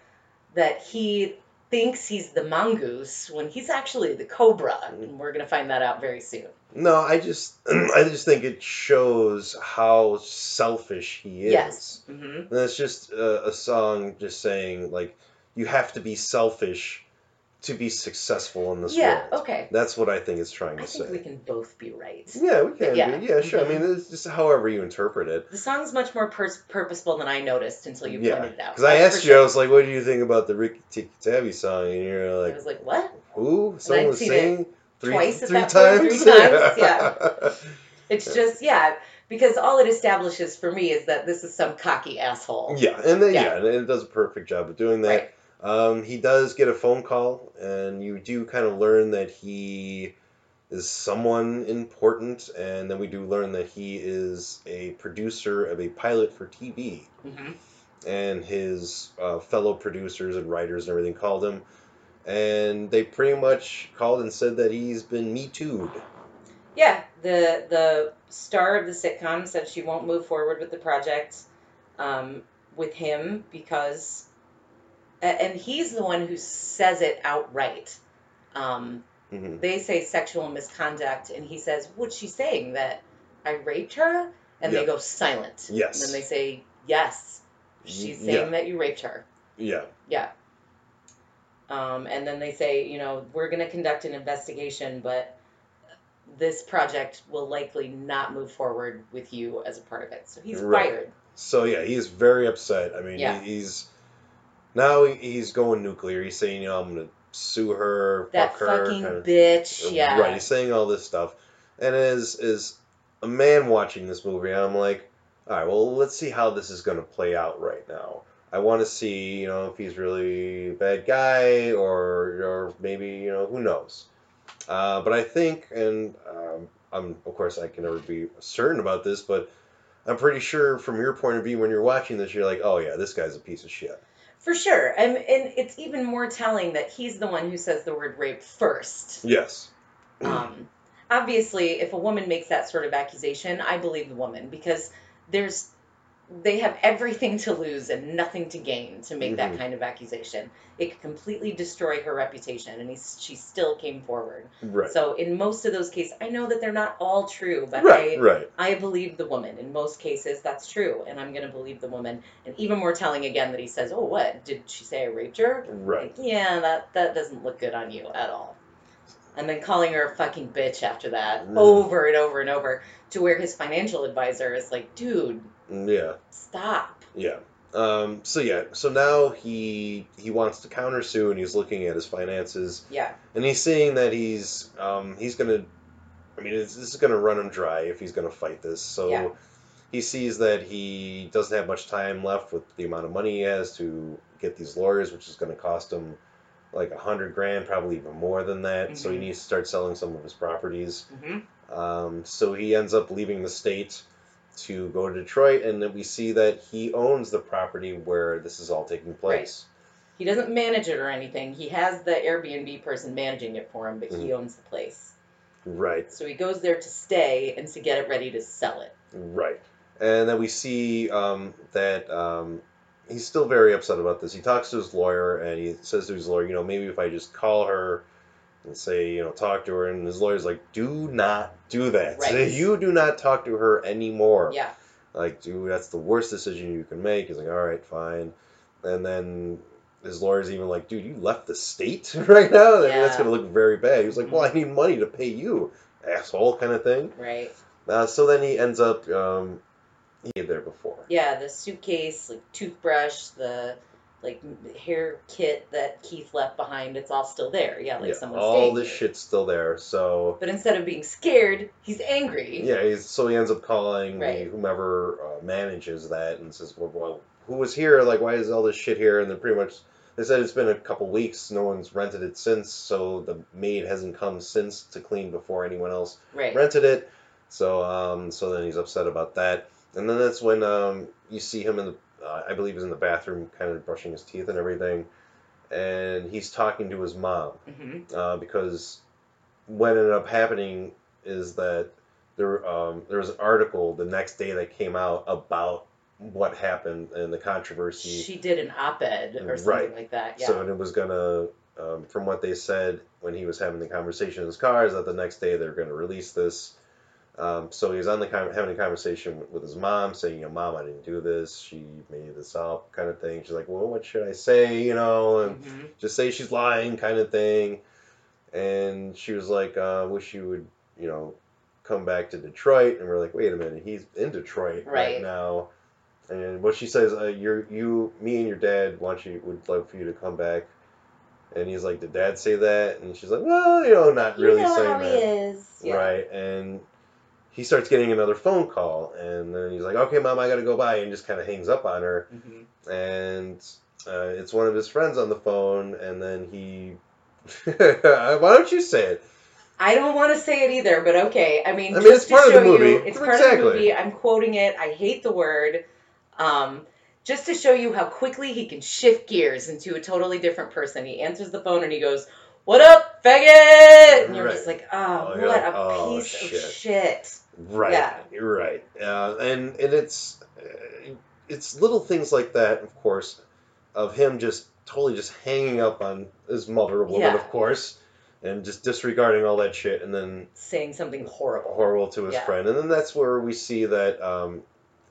that he thinks he's the mongoose when he's actually the cobra, and we're gonna find that out very soon. No, I just <clears throat> I just think it shows how selfish he is. Yes. hmm And it's just a, a song just saying like you have to be selfish to be successful in this Yeah. world. Okay. That's what I think it's trying to I think say. we can both be right. Yeah, we can. Yeah. Be. Yeah, sure. Mhm. I mean, it's just however you interpret it. The song's much more pers- purposeful than I noticed until you yeah, pointed it out. because I asked for you, I was like, "What do you think about the Ricky Tikki Tavi song?" And you're like, I like, was like, what? "Who? Someone was seen it. singing?" Three, twice at three that times. Three times, <laughs> yeah. It's just yeah, because all it establishes for me is that this is some cocky asshole. Yeah, and then, Yeah. yeah. and it does a perfect job of doing that. Right. Um, he does get a phone call, and you do kind of learn that he is someone important, and then we do learn that he is a producer of a pilot for TV, hmm and his uh, fellow producers and writers and everything called him, and they pretty much called and said that he's been me too'd. Yeah, the the star of the sitcom said she won't move forward with the project um, with him because, and he's the one who says it outright. Um, hmm they say sexual misconduct, and he says, "What's she saying? That I raped her?" And Yeah. they go silent. Yes. And then they say, "Yes, she's saying Yeah. that you raped her." Yeah. Yeah. Um, and then they say, you know, we're going to conduct an investigation, but this project will likely not move forward with you as a part of it. So he's Right. fired. So yeah, he's very upset. I mean, Yeah. he, he's now he's going nuclear. He's saying, you know, I'm gonna sue her, That fuck her, fucking kinda- bitch. Yeah. Right. He's saying all this stuff, and as as a man watching this movie, I'm like, all right, well, let's see how this is gonna play out right now. I want to see, you know, if he's really a bad guy or or maybe you know who knows. Uh, but I think, and um, I'm of course I can never be certain about this, but I'm pretty sure from your point of view when you're watching this, you're like, oh yeah, this guy's a piece of shit. For sure. And, and it's even more telling that he's the one who says the word rape first. Yes. <clears throat> Um, obviously, if a woman makes that sort of accusation, I believe the woman because there's they have everything to lose and nothing to gain to make Mhm. that kind of accusation. It could completely destroy her reputation, and he's, she still came forward. Right. So in most of those cases, I know that they're not all true, but right. I Right. I believe the woman. In most cases, that's true, and I'm going to believe the woman. And even more telling again that he says, "Oh, what did she say? I raped her?" Right. Like, yeah, that that doesn't look good on you at all. And then calling her a fucking bitch after that, Mm. over and over and over, to where his financial advisor is like, "Dude, Yeah. stop." Yeah. Um, so yeah, so now he he wants to countersue and he's looking at his finances Yeah, and he's seeing that he's um, he's gonna I mean it's, this is gonna run him dry if he's gonna fight this. So Yeah. he sees that he doesn't have much time left with the amount of money he has to get these lawyers, which is gonna cost him like a hundred grand, probably even more than that. So he Mhm. needs to start selling some of his properties. hmm Um, so he ends up leaving the state to go to Detroit, and then we see that he owns the property where this is all taking place. Right. he doesn't manage it or anything. He has the Airbnb person managing it for him, but he owns the place. Right, So he goes there to stay and to get it ready to sell it. right. And then we see um, that um, he's still very upset about this. He talks to his lawyer, and he says to his lawyer, you know, maybe if I just call her and say, you know, talk to her, and his lawyer's like, do not do that. Right. You do not talk to her anymore. Yeah, like, dude, that's the worst decision you can make. He's like, all right, fine. And then his lawyer's even like, dude, you left the state <laughs> right now? I mean, that's going to look very bad. He was like, well, I need money to pay you, asshole, kind of thing. right. Uh, so then he ends up, um, he had there before. Yeah, the suitcase, like toothbrush, the like hair kit that Keith left behind, it's all still there. Yeah, like yeah, someone all this here. shit's still there. So But instead of being scared, he's angry. yeah, he's, so he ends up calling Right. whomever uh, manages that and says, well, well, who was here? Like, why is all this shit here? And then pretty much they said it's been a couple weeks. No one's rented it since, so the maid hasn't come since to clean before anyone else Right. rented it. So um, so then he's upset about that. And then that's when um, you see him in the, uh, I believe he's in the bathroom, kind of brushing his teeth and everything, and he's talking to his mom hmm uh, because what ended up happening is that there um, there was an article the next day that came out about what happened and the controversy. She did an op-ed or something Right. like that. Yeah. So and it was gonna, um, from what they said when he was having the conversation in his car, is that the next day they're gonna release this. Um, so he was on the having a conversation with, with his mom, saying, "You know, mom, I didn't do this. She made this up, kind of thing." She's like, "Well, what should I say?" You know, and Mhm. just say she's lying, kind of thing. And she was like, uh, "Wish you would, you know, come back to Detroit." And we're like, "Wait a minute, he's in Detroit right, Right. now." And what she says, uh, "You're you, me, and your dad want you would love for you to come back And he's like, "Did Dad say that?" And she's like, "Well, you know, not really you know saying that." he is. Yeah. Right. And he starts getting another phone call, and then he's like, "Okay, Mom, I gotta go by," and just kind of hangs up on her. Mhm. And uh, it's one of his friends on the phone, and then he. <laughs> Why don't you say it? I don't want to say it either, but okay. I mean, I mean, just it's part to of the show movie. you, it's part of the movie. I'm quoting it. I hate the word. Um, just to show you how quickly he can shift gears into a totally different person. He answers the phone and he goes, "What up, faggot?" And you're Right. just like, "Oh, Oh, what like, a "Oh, piece shit." of shit." Right. Yeah. You're right. Uh, and and it's uh, it's little things like that, of course, of him just totally just hanging up on his mother, a woman, Yeah. of course, and just disregarding all that shit, and then Saying something horrible. horrible to his Yeah. friend, and then that's where we see that um,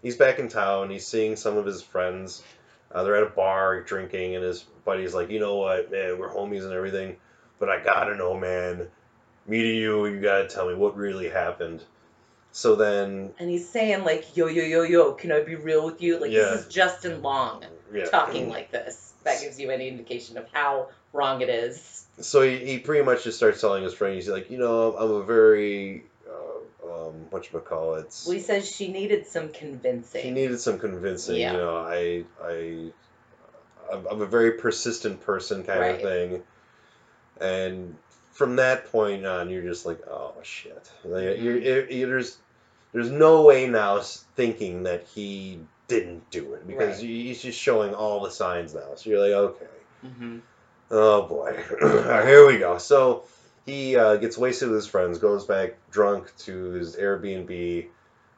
he's back in town. He's seeing some of his friends. Uh, they're at a bar drinking, and his buddy's like, "You know what, man? We're homies and everything, but I gotta know, man. Meeting you, you gotta tell me what really happened." So then, And he's saying like, "Yo, yo, yo, yo, can I be real with you?" Like Yeah. this is Justin Long yeah. talking like this. That gives you any indication of how wrong it is. So he, he pretty much just starts telling his friend, he's like, you know, I'm a very, uh, um, what you call it? Well, he says she needed some convincing. He needed some convincing. Yeah. You know, I, I, I'm, I'm a very persistent person, kind Right. of thing. And from that point on, you're just like, oh shit. Like, Mhm. you're, it, it- there's, there's no way now thinking that he didn't do it because Right. he's just showing all the signs now. So you're like, okay. hmm Oh boy, <clears throat> here we go. So he uh, gets wasted with his friends, goes back drunk to his Airbnb,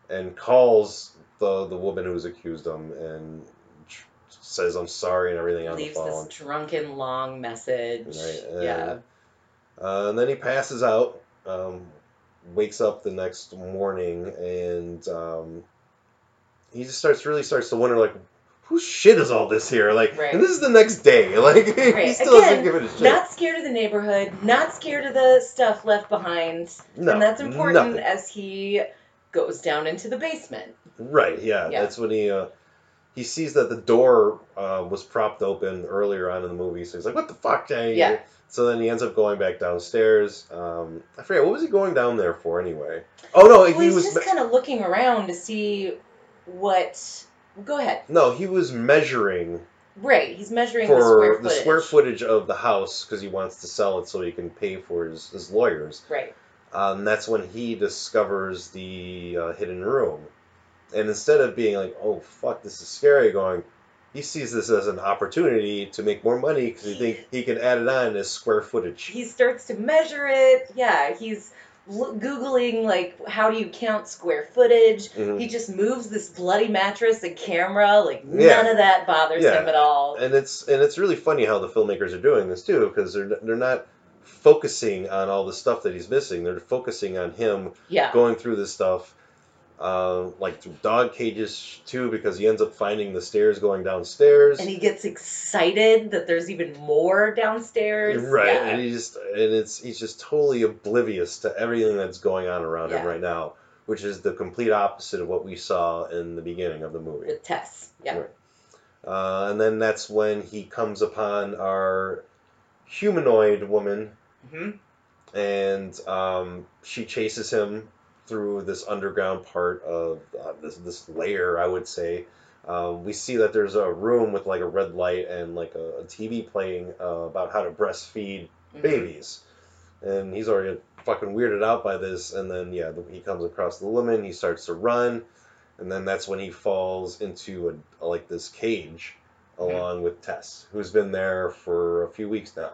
and calls the the woman who's accused him and says I'm sorry and everything on Leaves the phone. this drunken long message. Right, and- yeah. Uh, and then he passes out, um, wakes up the next morning, and um, he just starts really starts to wonder like. Whose shit is all this here? Like, Right. and this is the next day. <laughs> Like, he Right. still doesn't Again, give it a shit. Not scared of the neighborhood, not scared of the stuff left behind. no, and that's important nothing. as he goes down into the basement. Right. Yeah. Yeah. That's when he uh, he sees that the door uh, was propped open earlier on in the movie, so he's like, "What the fuck?" He- Yeah. So then he ends up going back downstairs. Um, I forget what was he going down there for anyway. Oh no, Well, he he's was just me- kind of looking around to see what. Go ahead. no, he was measuring Right, he's measuring the square for footage. the square footage of the house because he wants to sell it so he can pay for his, his lawyers. Right. Um, that's when he discovers the uh, hidden room. And instead of being like, oh, fuck, this is scary, going, he sees this as an opportunity to make more money because he think he can add it on as square footage. He starts to measure it. Yeah, he's googling like how do you count square footage. Mhm. He just moves this bloody mattress and camera. Like Yeah. none of that bothers Yeah. him at all. And it's and it's really funny how the filmmakers are doing this too because they're they're not focusing on all the stuff that he's missing. They're focusing on him Yeah. going through this stuff, uh, like through dog cages too, because he ends up finding the stairs going downstairs. and he gets excited that there's even more downstairs. Right, Yeah. and he just and it's he's just totally oblivious to everything that's going on around him right now, which is the complete opposite of what we saw in the beginning of the movie. With Tess. Yeah. Right. Uh, and then that's when he comes upon our humanoid woman, hmm and um, she chases him through this underground part of uh, this this layer, I would say. Um, we see that there's a room with like a red light and like a, a TV playing uh, about how to breastfeed Mhm. babies. And he's already fucking weirded out by this. And then, yeah, the, he comes across the woman, he starts to run. And then that's when he falls into a, like this cage Mhm. along with Tess, who's been there for a few weeks now.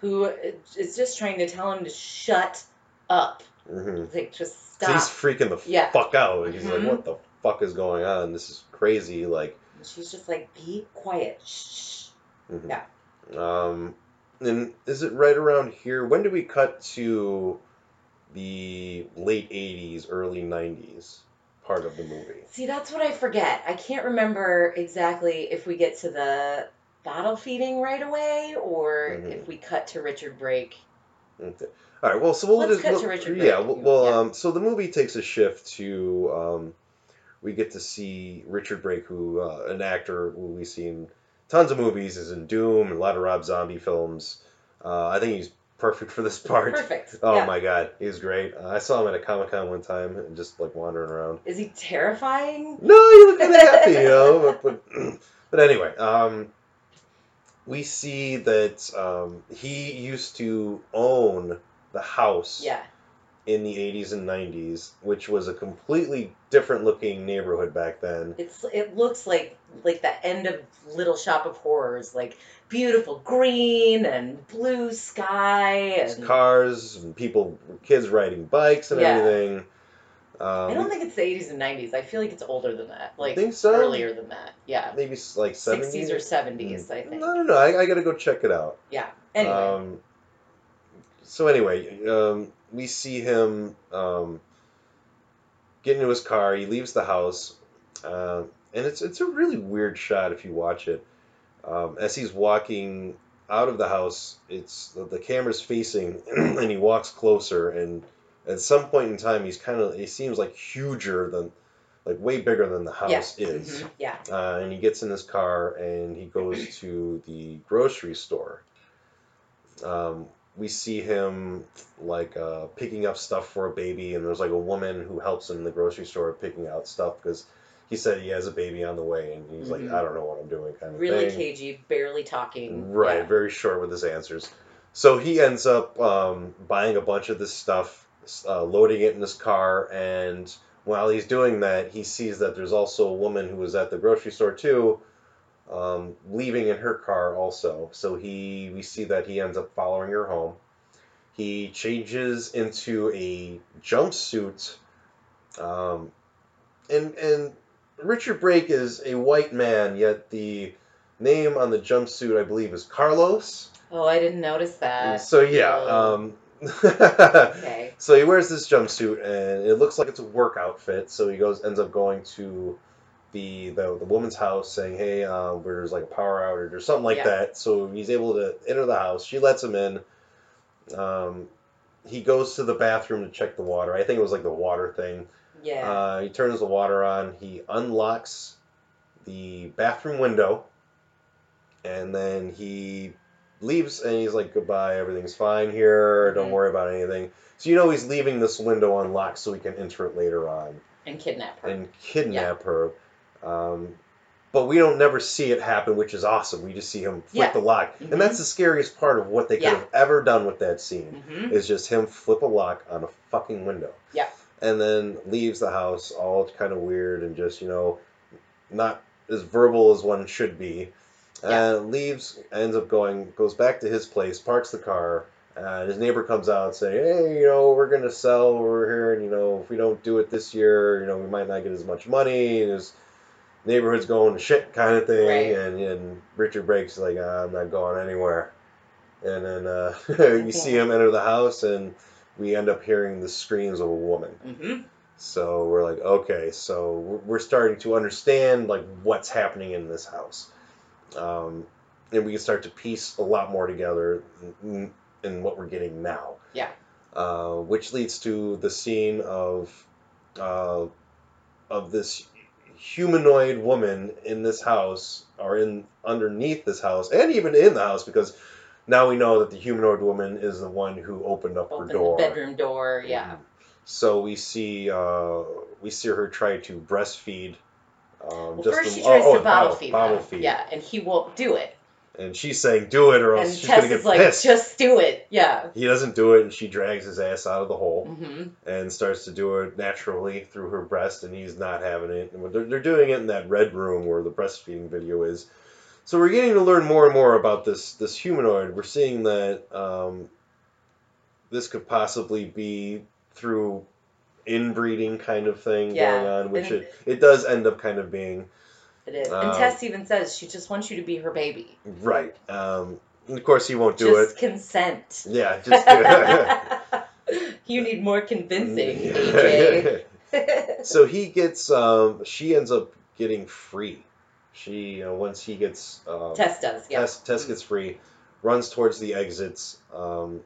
Who is just trying to tell him to shut up. hmm Like just stop. he's freaking the Yeah. fuck out. He's Mhm. like, what the fuck is going on? This is crazy. Like, She's just like, be quiet. Shh. mhm. Yeah. Um, and is it right around here? When do we cut to the late 80s, early 90s part of the movie? See, that's what I forget. I can't remember exactly if we get to the bottle feeding right away or Mhm. if we cut to Richard Brake. Okay. All right. Well, so we'll Let's just we'll- to Richard yeah. Well, well Yeah. um, so the movie takes a shift to um, we get to see Richard Brake, who uh, an actor who we see in tons of movies, is in Doom and a lot of Rob Zombie films. Uh, I think he's perfect for this part. Perfect. <laughs> Oh yeah. my god, he's great. Uh, I saw him at a Comic Con one time and just like wandering around. Is he terrifying? No, you look kind of happy, you know. <laughs> But, but, <clears throat> but anyway, um, we see that um, he used to own the house Yeah. in the 80s and 90s, which was a completely different looking neighborhood back then. It's it looks like like the end of Little Shop of Horrors, like beautiful green and blue sky and cars and people, kids riding bikes and Yeah. everything. I don't Um, think it's the 80s and 90s. I feel like it's older than that. Like think so? earlier than that. Yeah. maybe like 70s 60s or 70s, I think. No, no, no. I, I got to go check it out. Yeah. Anyway. Um, so anyway, um, we see him um, get into his car. He leaves the house, uh, and it's it's a really weird shot if you watch it. Um, as he's walking out of the house, it's the, the camera's facing, <clears throat> and he walks closer. And at some point in time, he's kind of he seems like huger than, like way bigger than the yeah. house is. Mhm. Yeah. Uh, and he gets in his car and he goes to the grocery store. Um, we see him like uh, picking up stuff for a baby, and there's like a woman who helps him in the grocery store picking out stuff because he said he has a baby on the way, and he's Mhm. like, I don't know what I'm doing, kind of Really thing. cagey, barely talking. Right, Yeah. very short with his answers. So he ends up um, buying a bunch of this stuff, uh, loading it in his car, and while he's doing that, he sees that there's also a woman who was at the grocery store too, um, leaving in her car also. So he, we see that he ends up following her home. He changes into a jumpsuit, um, and and Richard Brake is a white man, yet the name on the jumpsuit, I believe, is Carlos. Oh, I didn't notice that. so yeah, Oh. um, Okay. <laughs> so he wears this jumpsuit, and it looks like it's a work outfit. So he goes, ends up going to the the, the woman's house, saying, "Hey, uh, there's like a power outage or something like Yeah. that." So he's able to enter the house. She lets him in. Um, he goes to the bathroom to check the water. I think it was like the water thing. Yeah. Uh, he turns the water on. He unlocks the bathroom window, and then he leaves. And he's like, "Goodbye. Everything's fine here. Don't Mhm. worry about anything." So you know he's leaving this window unlocked so he can enter it later on and kidnap her. and kidnap her. Um, but we don't never see it happen, which is awesome. We just see him flip Yeah. the lock, Mhm. and that's the scariest part of what they could Yeah. have ever done with that scene hmm is just him flip a lock on a fucking window. Yeah. And then leaves the house all kind of weird and just, you know, not as verbal as one should be. Yeah. And leaves, ends up going, goes back to his place, parks the car, and his neighbor comes out saying, hey, you know, we're going to sell over here, and, you know, if we don't do it this year, you know, we might not get as much money, and neighborhood's going to shit kind of thing. Right. And, and Richard Brake's like, "Ah, I'm not going anywhere. And then uh, <laughs> you see him enter the house, and we end up hearing the screams of a woman. hmm So we're like, okay, so we're- we're starting to understand like what's happening in this house, um, and we can start to piece a lot more together in, in what we're getting now. Yeah. Uh, which leads to the scene of uh, of this humanoid woman in this house, or in underneath this house, and even in the house, because now we know that the humanoid woman is the one who opened up Open her door. the bedroom door. Yeah. So we see uh, we see her try to breastfeed. Um, Well, just first the- she tries oh, to oh, bottle bottle- feed bottle feed. Yeah, and he won't do it. And she's saying, "Do it, or else And she's Tess gonna get is like, pissed." just do it. Yeah. He doesn't do it, and she drags his ass out of the hole hmm and starts to do it naturally through her breast, and he's not having it. And they're, they're doing it in that red room where the breastfeeding video is. So we're getting to learn more and more about this this humanoid. We're seeing that um, this could possibly be through inbreeding kind of thing Yeah, going on, which it, it does end up kind of being. It is. Um, and Tess even says she just wants you to be her baby. Right. Um, and of course, he won't do just it. consent. Yeah, just do it. <laughs> you need more convincing, <laughs> AJ. <laughs> so he gets, um, she ends up getting free. She, uh, once he gets, um, Tess does, yeah. Tess, Tess gets free, runs towards the exits, um,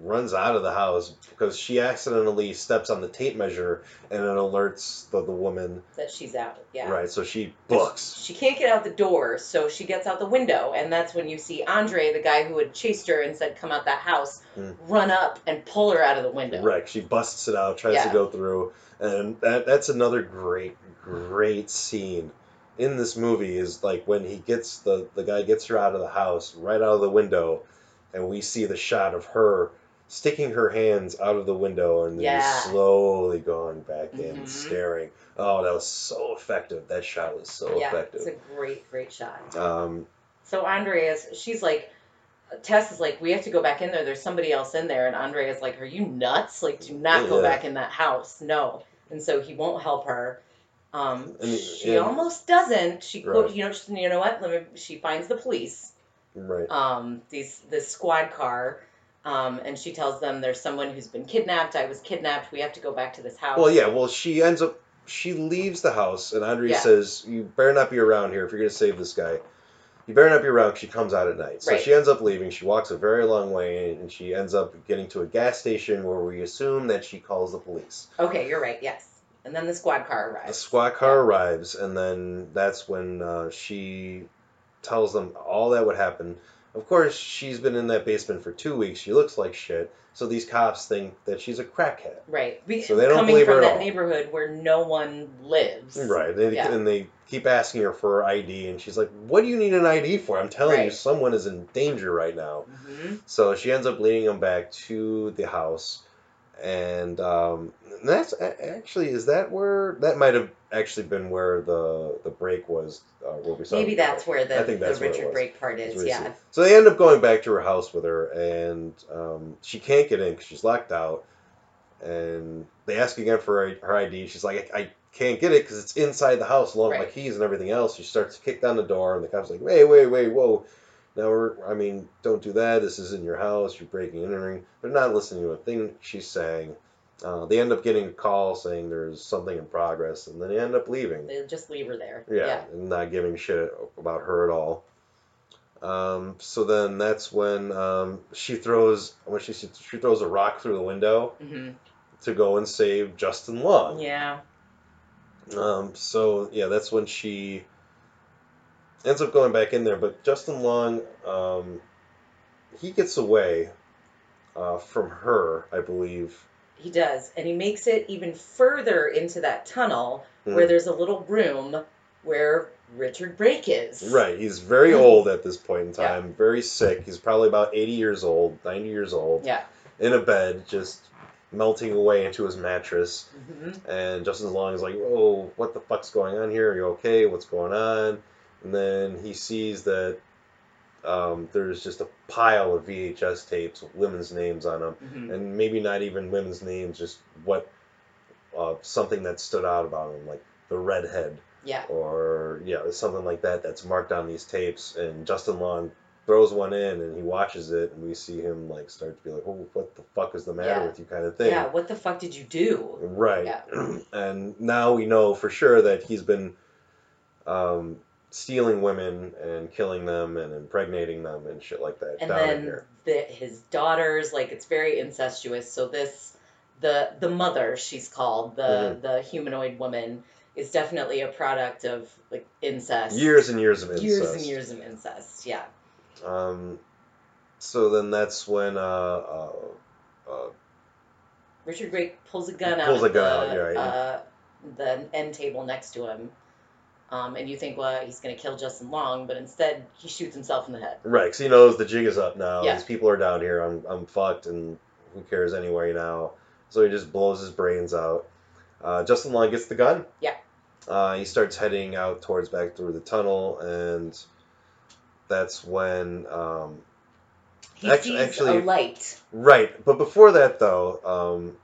runs out of the house because she accidentally steps on the tape measure and it alerts the, the woman. That she's out. Yeah. Right, so she books. She can't get out the door, so she gets out the window, and that's when you see Andre, the guy who had chased her and said, "Come out that house," Hmm. run up and pull her out of the window. Right, she busts it out, tries Yeah. to go through, and that that's another great, great scene in this movie is like when he gets the the guy gets her out of the house, right out of the window, and we see the shot of her sticking her hands out of the window and then Yeah. slowly going back in, Mhm. staring. Oh, that was so effective. That shot was so yeah, effective. it's a great, great shot. Um, So Andre's, she's like, Tess is like, we have to go back in there. There's somebody else in there, and Andre's like, are you nuts? Like, do not go Yeah. back in that house. No. And so he won't help her. Um, And- she and- almost doesn't. She, Right. you know, she, you know what? Let me. She finds the police. right. um, these this squad car, um, and she tells them there's someone who's been kidnapped. I was kidnapped. We have to go back to this house. Well, yeah. Well, she ends up. She leaves the house, and Andre Yeah. says, "You better not be around here if you're going to save this guy. You better not be around." She comes out at night, so Right. she ends up leaving. She walks a very long way, and she ends up getting to a gas station where we assume that she calls the police. Okay, you're right. Yes. And then the squad car arrives. The squad car arrives, and then that's when uh, she tells them all that would happen. Of course, she's been in that basement for two weeks. She looks like shit. So these cops think that she's a crackhead. Right. Be- So they don't coming believe her from at that all. neighborhood where no one lives. Right. They, Yeah. And they keep asking her for her ID, and she's like, What do you need an ID for? I'm telling you, Right. someone is in danger right now. hmm So she ends up leading them back to the house. And um, that's actually, is that where, that might have actually been where the, the break was, uh, where we saw Maybe that's where the, I think that's the Richard. Brake part is. Yeah. So they end up going back to her house with her, and um, she can't get in because she's locked out. And they ask again for her, her ID. She's like, I, I can't get it because it's inside the house along with my keys and everything else. She starts to kick down the door, and the cop's like, Wait, wait, wait, whoa. Now we're, I mean, don't do that. This is in your house. You're breaking and entering. They're not listening to a thing she's saying. Uh, they end up getting a call saying there's something in progress, and then they end up leaving. They just leave her there. Yeah, and not giving shit about her at all. Um, so then that's when um, she throws when she she throws a rock through the window hmm to go and save Justin Long. Yeah. Um, so yeah, that's when she ends up going back in there. But Justin Long, um, he gets away uh, from her, I believe. He does, and he makes it even further into that tunnel where Mhm. there's a little room where Richard Brake is. Right, he's very <laughs> old at this point in Yeah. time, very sick. He's probably about 80 years old, 90 years old. Yeah. in a bed, just melting away into his mattress. hmm And Justin Long is like, "Oh, what the fuck's going on here? Are you okay? What's going on?" And then he sees that um, there's just a pile of VHS tapes with women's names on them, hmm and maybe not even women's names, just what uh, something that stood out about them, like the redhead Yeah. or yeah, something like that that's marked on these tapes. And Justin Long throws one in and he watches it, and we see him like start to be like, "Oh, what the fuck is the matter Yeah. with you?" kind of thing. Yeah. What the fuck did you do? Right. Yeah. <clears throat> and now we know for sure that he's been um, stealing women and killing them and impregnating them and shit like that And down then here. the, his daughters, like it's very incestuous. So this, the the mother, she's called the Mhm. the humanoid woman, is definitely a product of like incest. Years and years of incest. Years and years of incest. Yeah. Um, so then that's when uh, uh, uh, Richard Brake pulls a gun out Pulls a gun the, out, yeah, right. uh, the end table next to him. Um, and you think, well, he's going to kill Justin Long, but instead he shoots himself in the head. Right, because he knows the jig is up now. Yeah. These people are down here. I'm I'm fucked, and who cares anyway now? So he just blows his brains out. Uh, Justin Long gets the gun. Yeah. Uh, he starts heading out towards back through the tunnel, and that's when um, He sees actually- a light. Right, but before that though, um,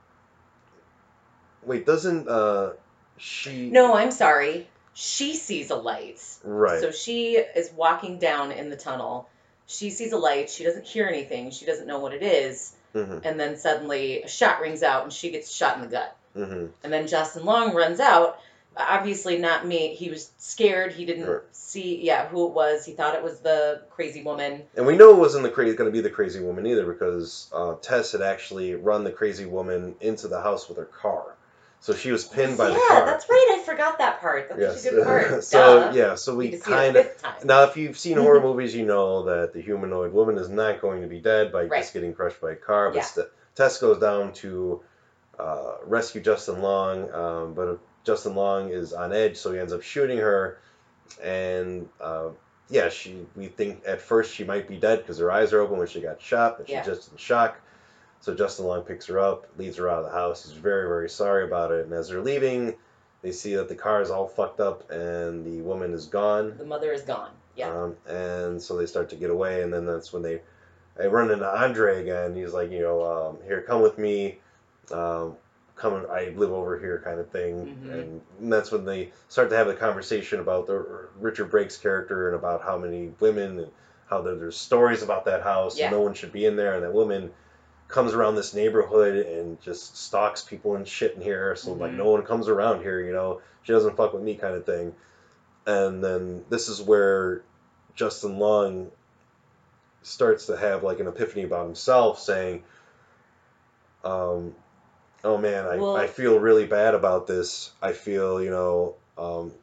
wait, doesn't uh, she? No, I'm sorry. She sees a light. Right. So she is walking down in the tunnel. She sees a light. She doesn't hear anything. She doesn't know what it is. hmm And then suddenly a shot rings out and she gets shot in the gut. hmm And then Justin Long runs out obviously not me. He was scared. He didn't Right. see, yeah, who it was. He thought it was the crazy woman. And we know it wasn't the crazy going to be the crazy woman either because uh, Tess had actually run the crazy woman into the house with her car, so she was pinned by yeah, the car. Yeah, that's right. I forgot that part. That's yes. a good part. <laughs> so Duh. yeah, so We we get to see it a kind of now if you've seen <laughs> horror movies, you know that the humanoid woman is not going to be dead by Right. just getting crushed by a car. But Yeah. st- Tess goes down to uh, rescue Justin Long, um, but Justin Long is on edge, so he ends up shooting her, and uh, yeah, she we think at first she might be dead because her eyes are open when she got shot, but she's Yeah. just in shock. So Justin Long picks her up, leads her out of the house. He's very very sorry about it, and as they're leaving, they see that the car is all fucked up and the woman is gone. The mother is gone. Yeah. Um, and so they start to get away, and then that's when they, they run into Andre again. He's like, you know, um, here, come with me. Um, come, and- I live over here, kind of thing. Mhm. And, that's when they start to have the conversation about the Richard Brake's character and about how many women and how there, there's stories about that house Yeah. and no one should be in there. And that woman comes around this neighborhood and just stalks people and shit in here. So like Mhm. no one comes around here, you know. She doesn't fuck with me, kind of thing. And then this is where Justin Long starts to have like an epiphany about himself, saying, um, "Oh man, I, Well- I feel really bad about this. I feel, you know." Um,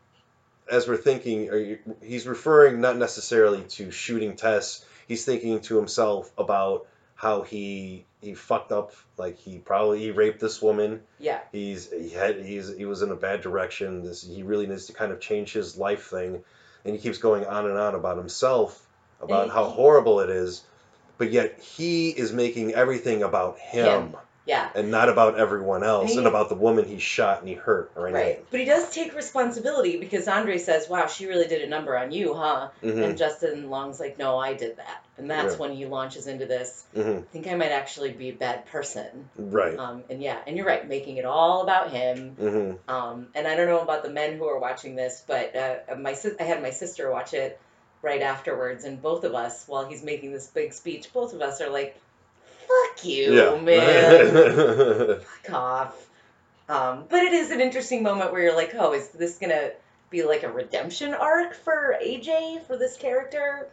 as we're thinking, are you, he's referring not necessarily to shooting Tess. He's thinking to himself about how he he fucked up. Like he probably he raped this woman. Yeah. He's he had he's he was in a bad direction. This he really needs to kind of change his life thing, and he keeps going on and on about himself, about And how horrible it is, but yet he is making everything about him, Him. Yeah. and not about everyone else, And and about the woman he shot and he hurt or anything. Right. But he does take responsibility because Andre says, wow, she really did a number on you, huh? Mhm, And Justin Long's like, no, I did that. And that's Yeah. when he launches into this. mhm, I think I might actually be a bad person. Right. Um, and yeah, and you're right, making it all about him. Mm-hmm. Um, and I don't know about the men who are watching this, but uh, my sis- I had my sister watch it right afterwards, and both of us, while he's making this big speech, both of us are like, "Fuck you, Yeah. man, <laughs> fuck off." Um, but it is an interesting moment where you're like, "Oh, is this gonna be like a redemption arc for AJ for this character?"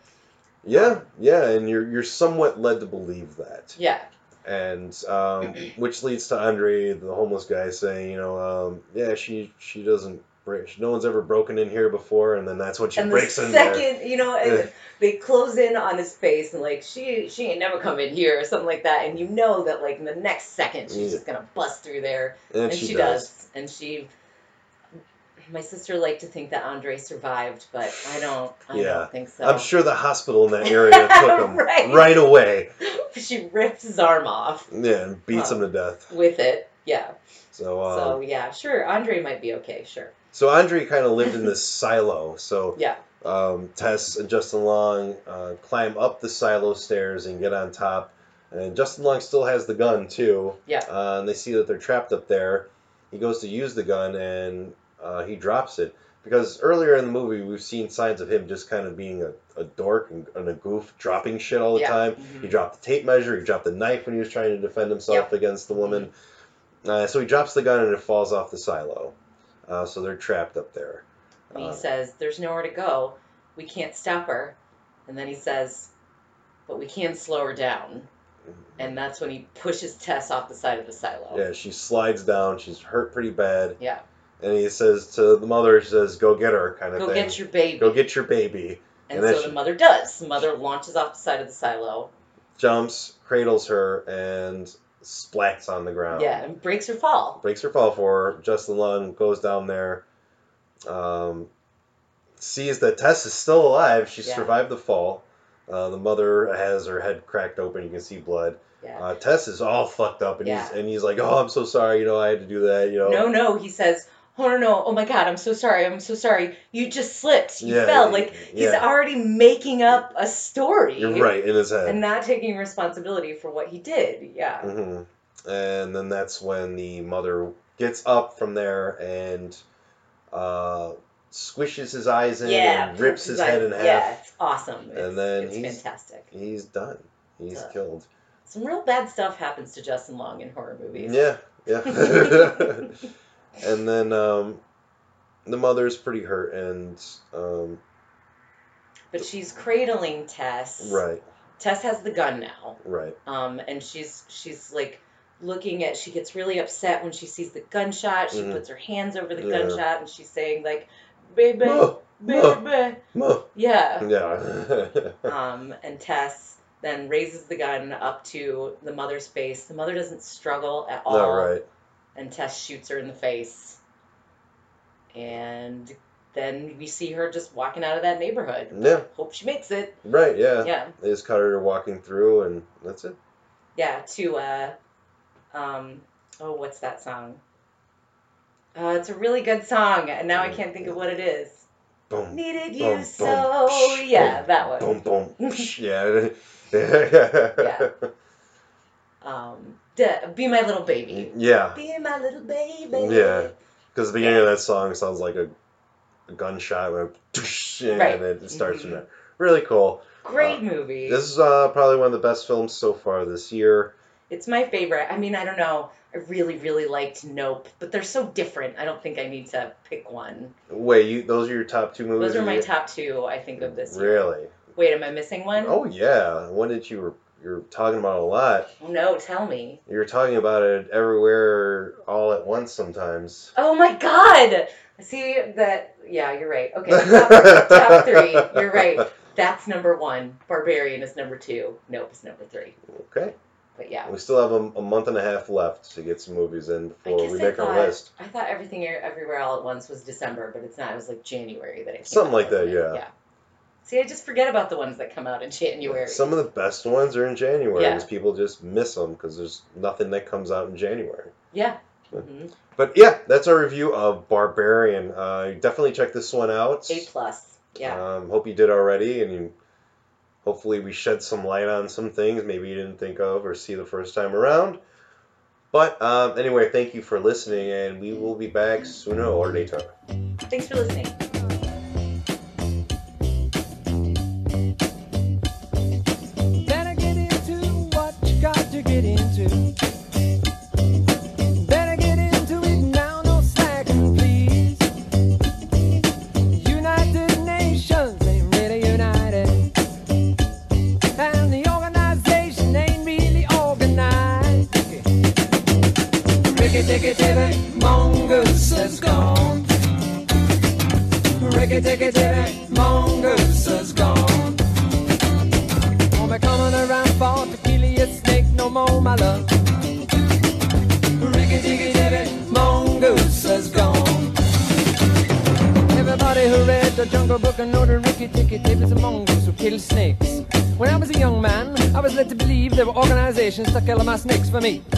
yeah, yeah, and you're you're somewhat led to believe that. Yeah, and um, <clears throat> which leads to Andre, the homeless guy, saying, you know, um, yeah, she she doesn't No one's ever broken in here before, and then that's when she and the breaks in there. second, you know, they close in on his face and like she she ain't never come in here or something like that, and you know that like in the next second she's Yeah. just gonna bust through there, And, and, she, she, does. does. and she. My sister liked to think that Andre survived, but I don't. I Yeah. don't think so. I'm sure the hospital in that area <laughs> took him Right. right. away. <laughs> she rips his arm off Yeah, and beats Huh. him to death. with it. Yeah. So, uh, so yeah, sure. Andre might be okay. Sure. So Andre kind of lived in this <laughs> silo. So Yeah. um, Tess and Justin Long uh, climb up the silo stairs and get on top. And Justin Long still has the gun too. Yeah. Uh, and they see that they're trapped up there. He goes to use the gun and uh, he drops it because earlier in the movie we've seen signs of him just kind of being a, a dork and, and a goof, dropping shit all the Yeah. time. Mhm. He dropped the tape measure. He dropped the knife when he was trying to defend himself Yep. against the woman. Uh, so he drops the gun and it falls off the silo. Uh, so they're trapped up there. And he Uh, says, "There's nowhere to go. We can't stop her." And then he says, "But we can slow her down." And that's when he pushes Tess off the side of the silo. Yeah, she slides down. She's hurt pretty bad. Yeah. And he says to the mother, he says, "Go get her," kind of Go thing. get your baby. Go get your baby. and and so she- the mother does. The mother launches off the side of the silo. Jumps, cradles her, and splats on the ground. Yeah, and breaks her fall. breaks her fall for her. Justin Long goes down there, um, sees that Tess is still alive. She Yeah. survived the fall. Uh, the mother has her head cracked open. You can see blood. Yeah. Uh, Tess is all fucked up, and Yeah. he's and he's like, "Oh, I'm so sorry. You know, I had to do that. You know." No, no, he says, "Oh no, no! Oh my God, I'm so sorry. I'm so sorry. You just slipped. You Yeah, fell." Like he's yeah. already making up a story. You're right in his head. And not taking responsibility for what he did. Yeah. hmm And then that's when the mother gets up from there and uh, squishes his eyes in Yeah. and rips his eye- head in half. Yeah, it's awesome. It's, then it's he's- fantastic. He's done. He's killed. Some real bad stuff happens to Justin Long in horror movies. Yeah, yeah. <laughs> <laughs> and then um, the mother's pretty hurt, and um, But she's cradling Tess. right, Tess has the gun now. right, Um, and she's she's like looking at she gets really upset when she sees the gunshot. She Mhm. puts her hands over the Yeah. gunshot and she's saying like baby ma, baby. Yeah. <laughs> yeah, <laughs> Um, and Tess then raises the gun up to the mother's face. The mother doesn't struggle at all. all right, And Tess shoots her in the face. And then we see her just walking out of that neighborhood. yeah, Hope she makes it. right, yeah. Yeah. They just cut her walking through, and that's it. Yeah, to uh um oh what's that song? Uh, it's a really good song, and now I can't think of what it is. Boom, Needed you Boom, boom, so. psh, yeah, boom, that one. boom, boom. psh, yeah, <laughs> yeah, <laughs> Um, duh, be my little baby. yeah. Be my little baby. Yeah. Because the beginning of that song sounds like a, a gunshot, went, <laughs> and Right. it starts from Mhm. there. Really cool. Great Uh, movie. This is uh, probably one of the best films so far this year. It's my favorite. I mean, I don't know. I really, really liked Nope, but they're so different. I don't think I need to pick one. Wait, you those are your top two movies? Those are my year? top two, I think, of this year. Really? Wait, am I missing one? Oh yeah, one that you were you're talking about a lot. No, tell me. You're talking about it everywhere, all at once sometimes. Oh my god! See that? Yeah, you're right. Okay, top, top three. You're right. That's number one. Barbarian is number two. Nope is number three. Okay. But yeah. We still have a, a month and a half left to get some movies in before we I make thought, our list. I thought everything everywhere all at once was December, but it's not. It was like January that it Something out, like that, it? yeah. Yeah. See, I just forget about the ones that come out in January. Some of the best ones are in January Yeah. because people just miss them because there's nothing that comes out in January. yeah. Yeah. hmm But yeah, that's our review of Barbarian. Uh, definitely check this one out. A plus. Yeah. Um, hope you did already, and you, hopefully we shed some light on some things maybe you didn't think of or see the first time around. But um, anyway, thank you for listening, and we will be back sooner or later. Thanks for listening. For me.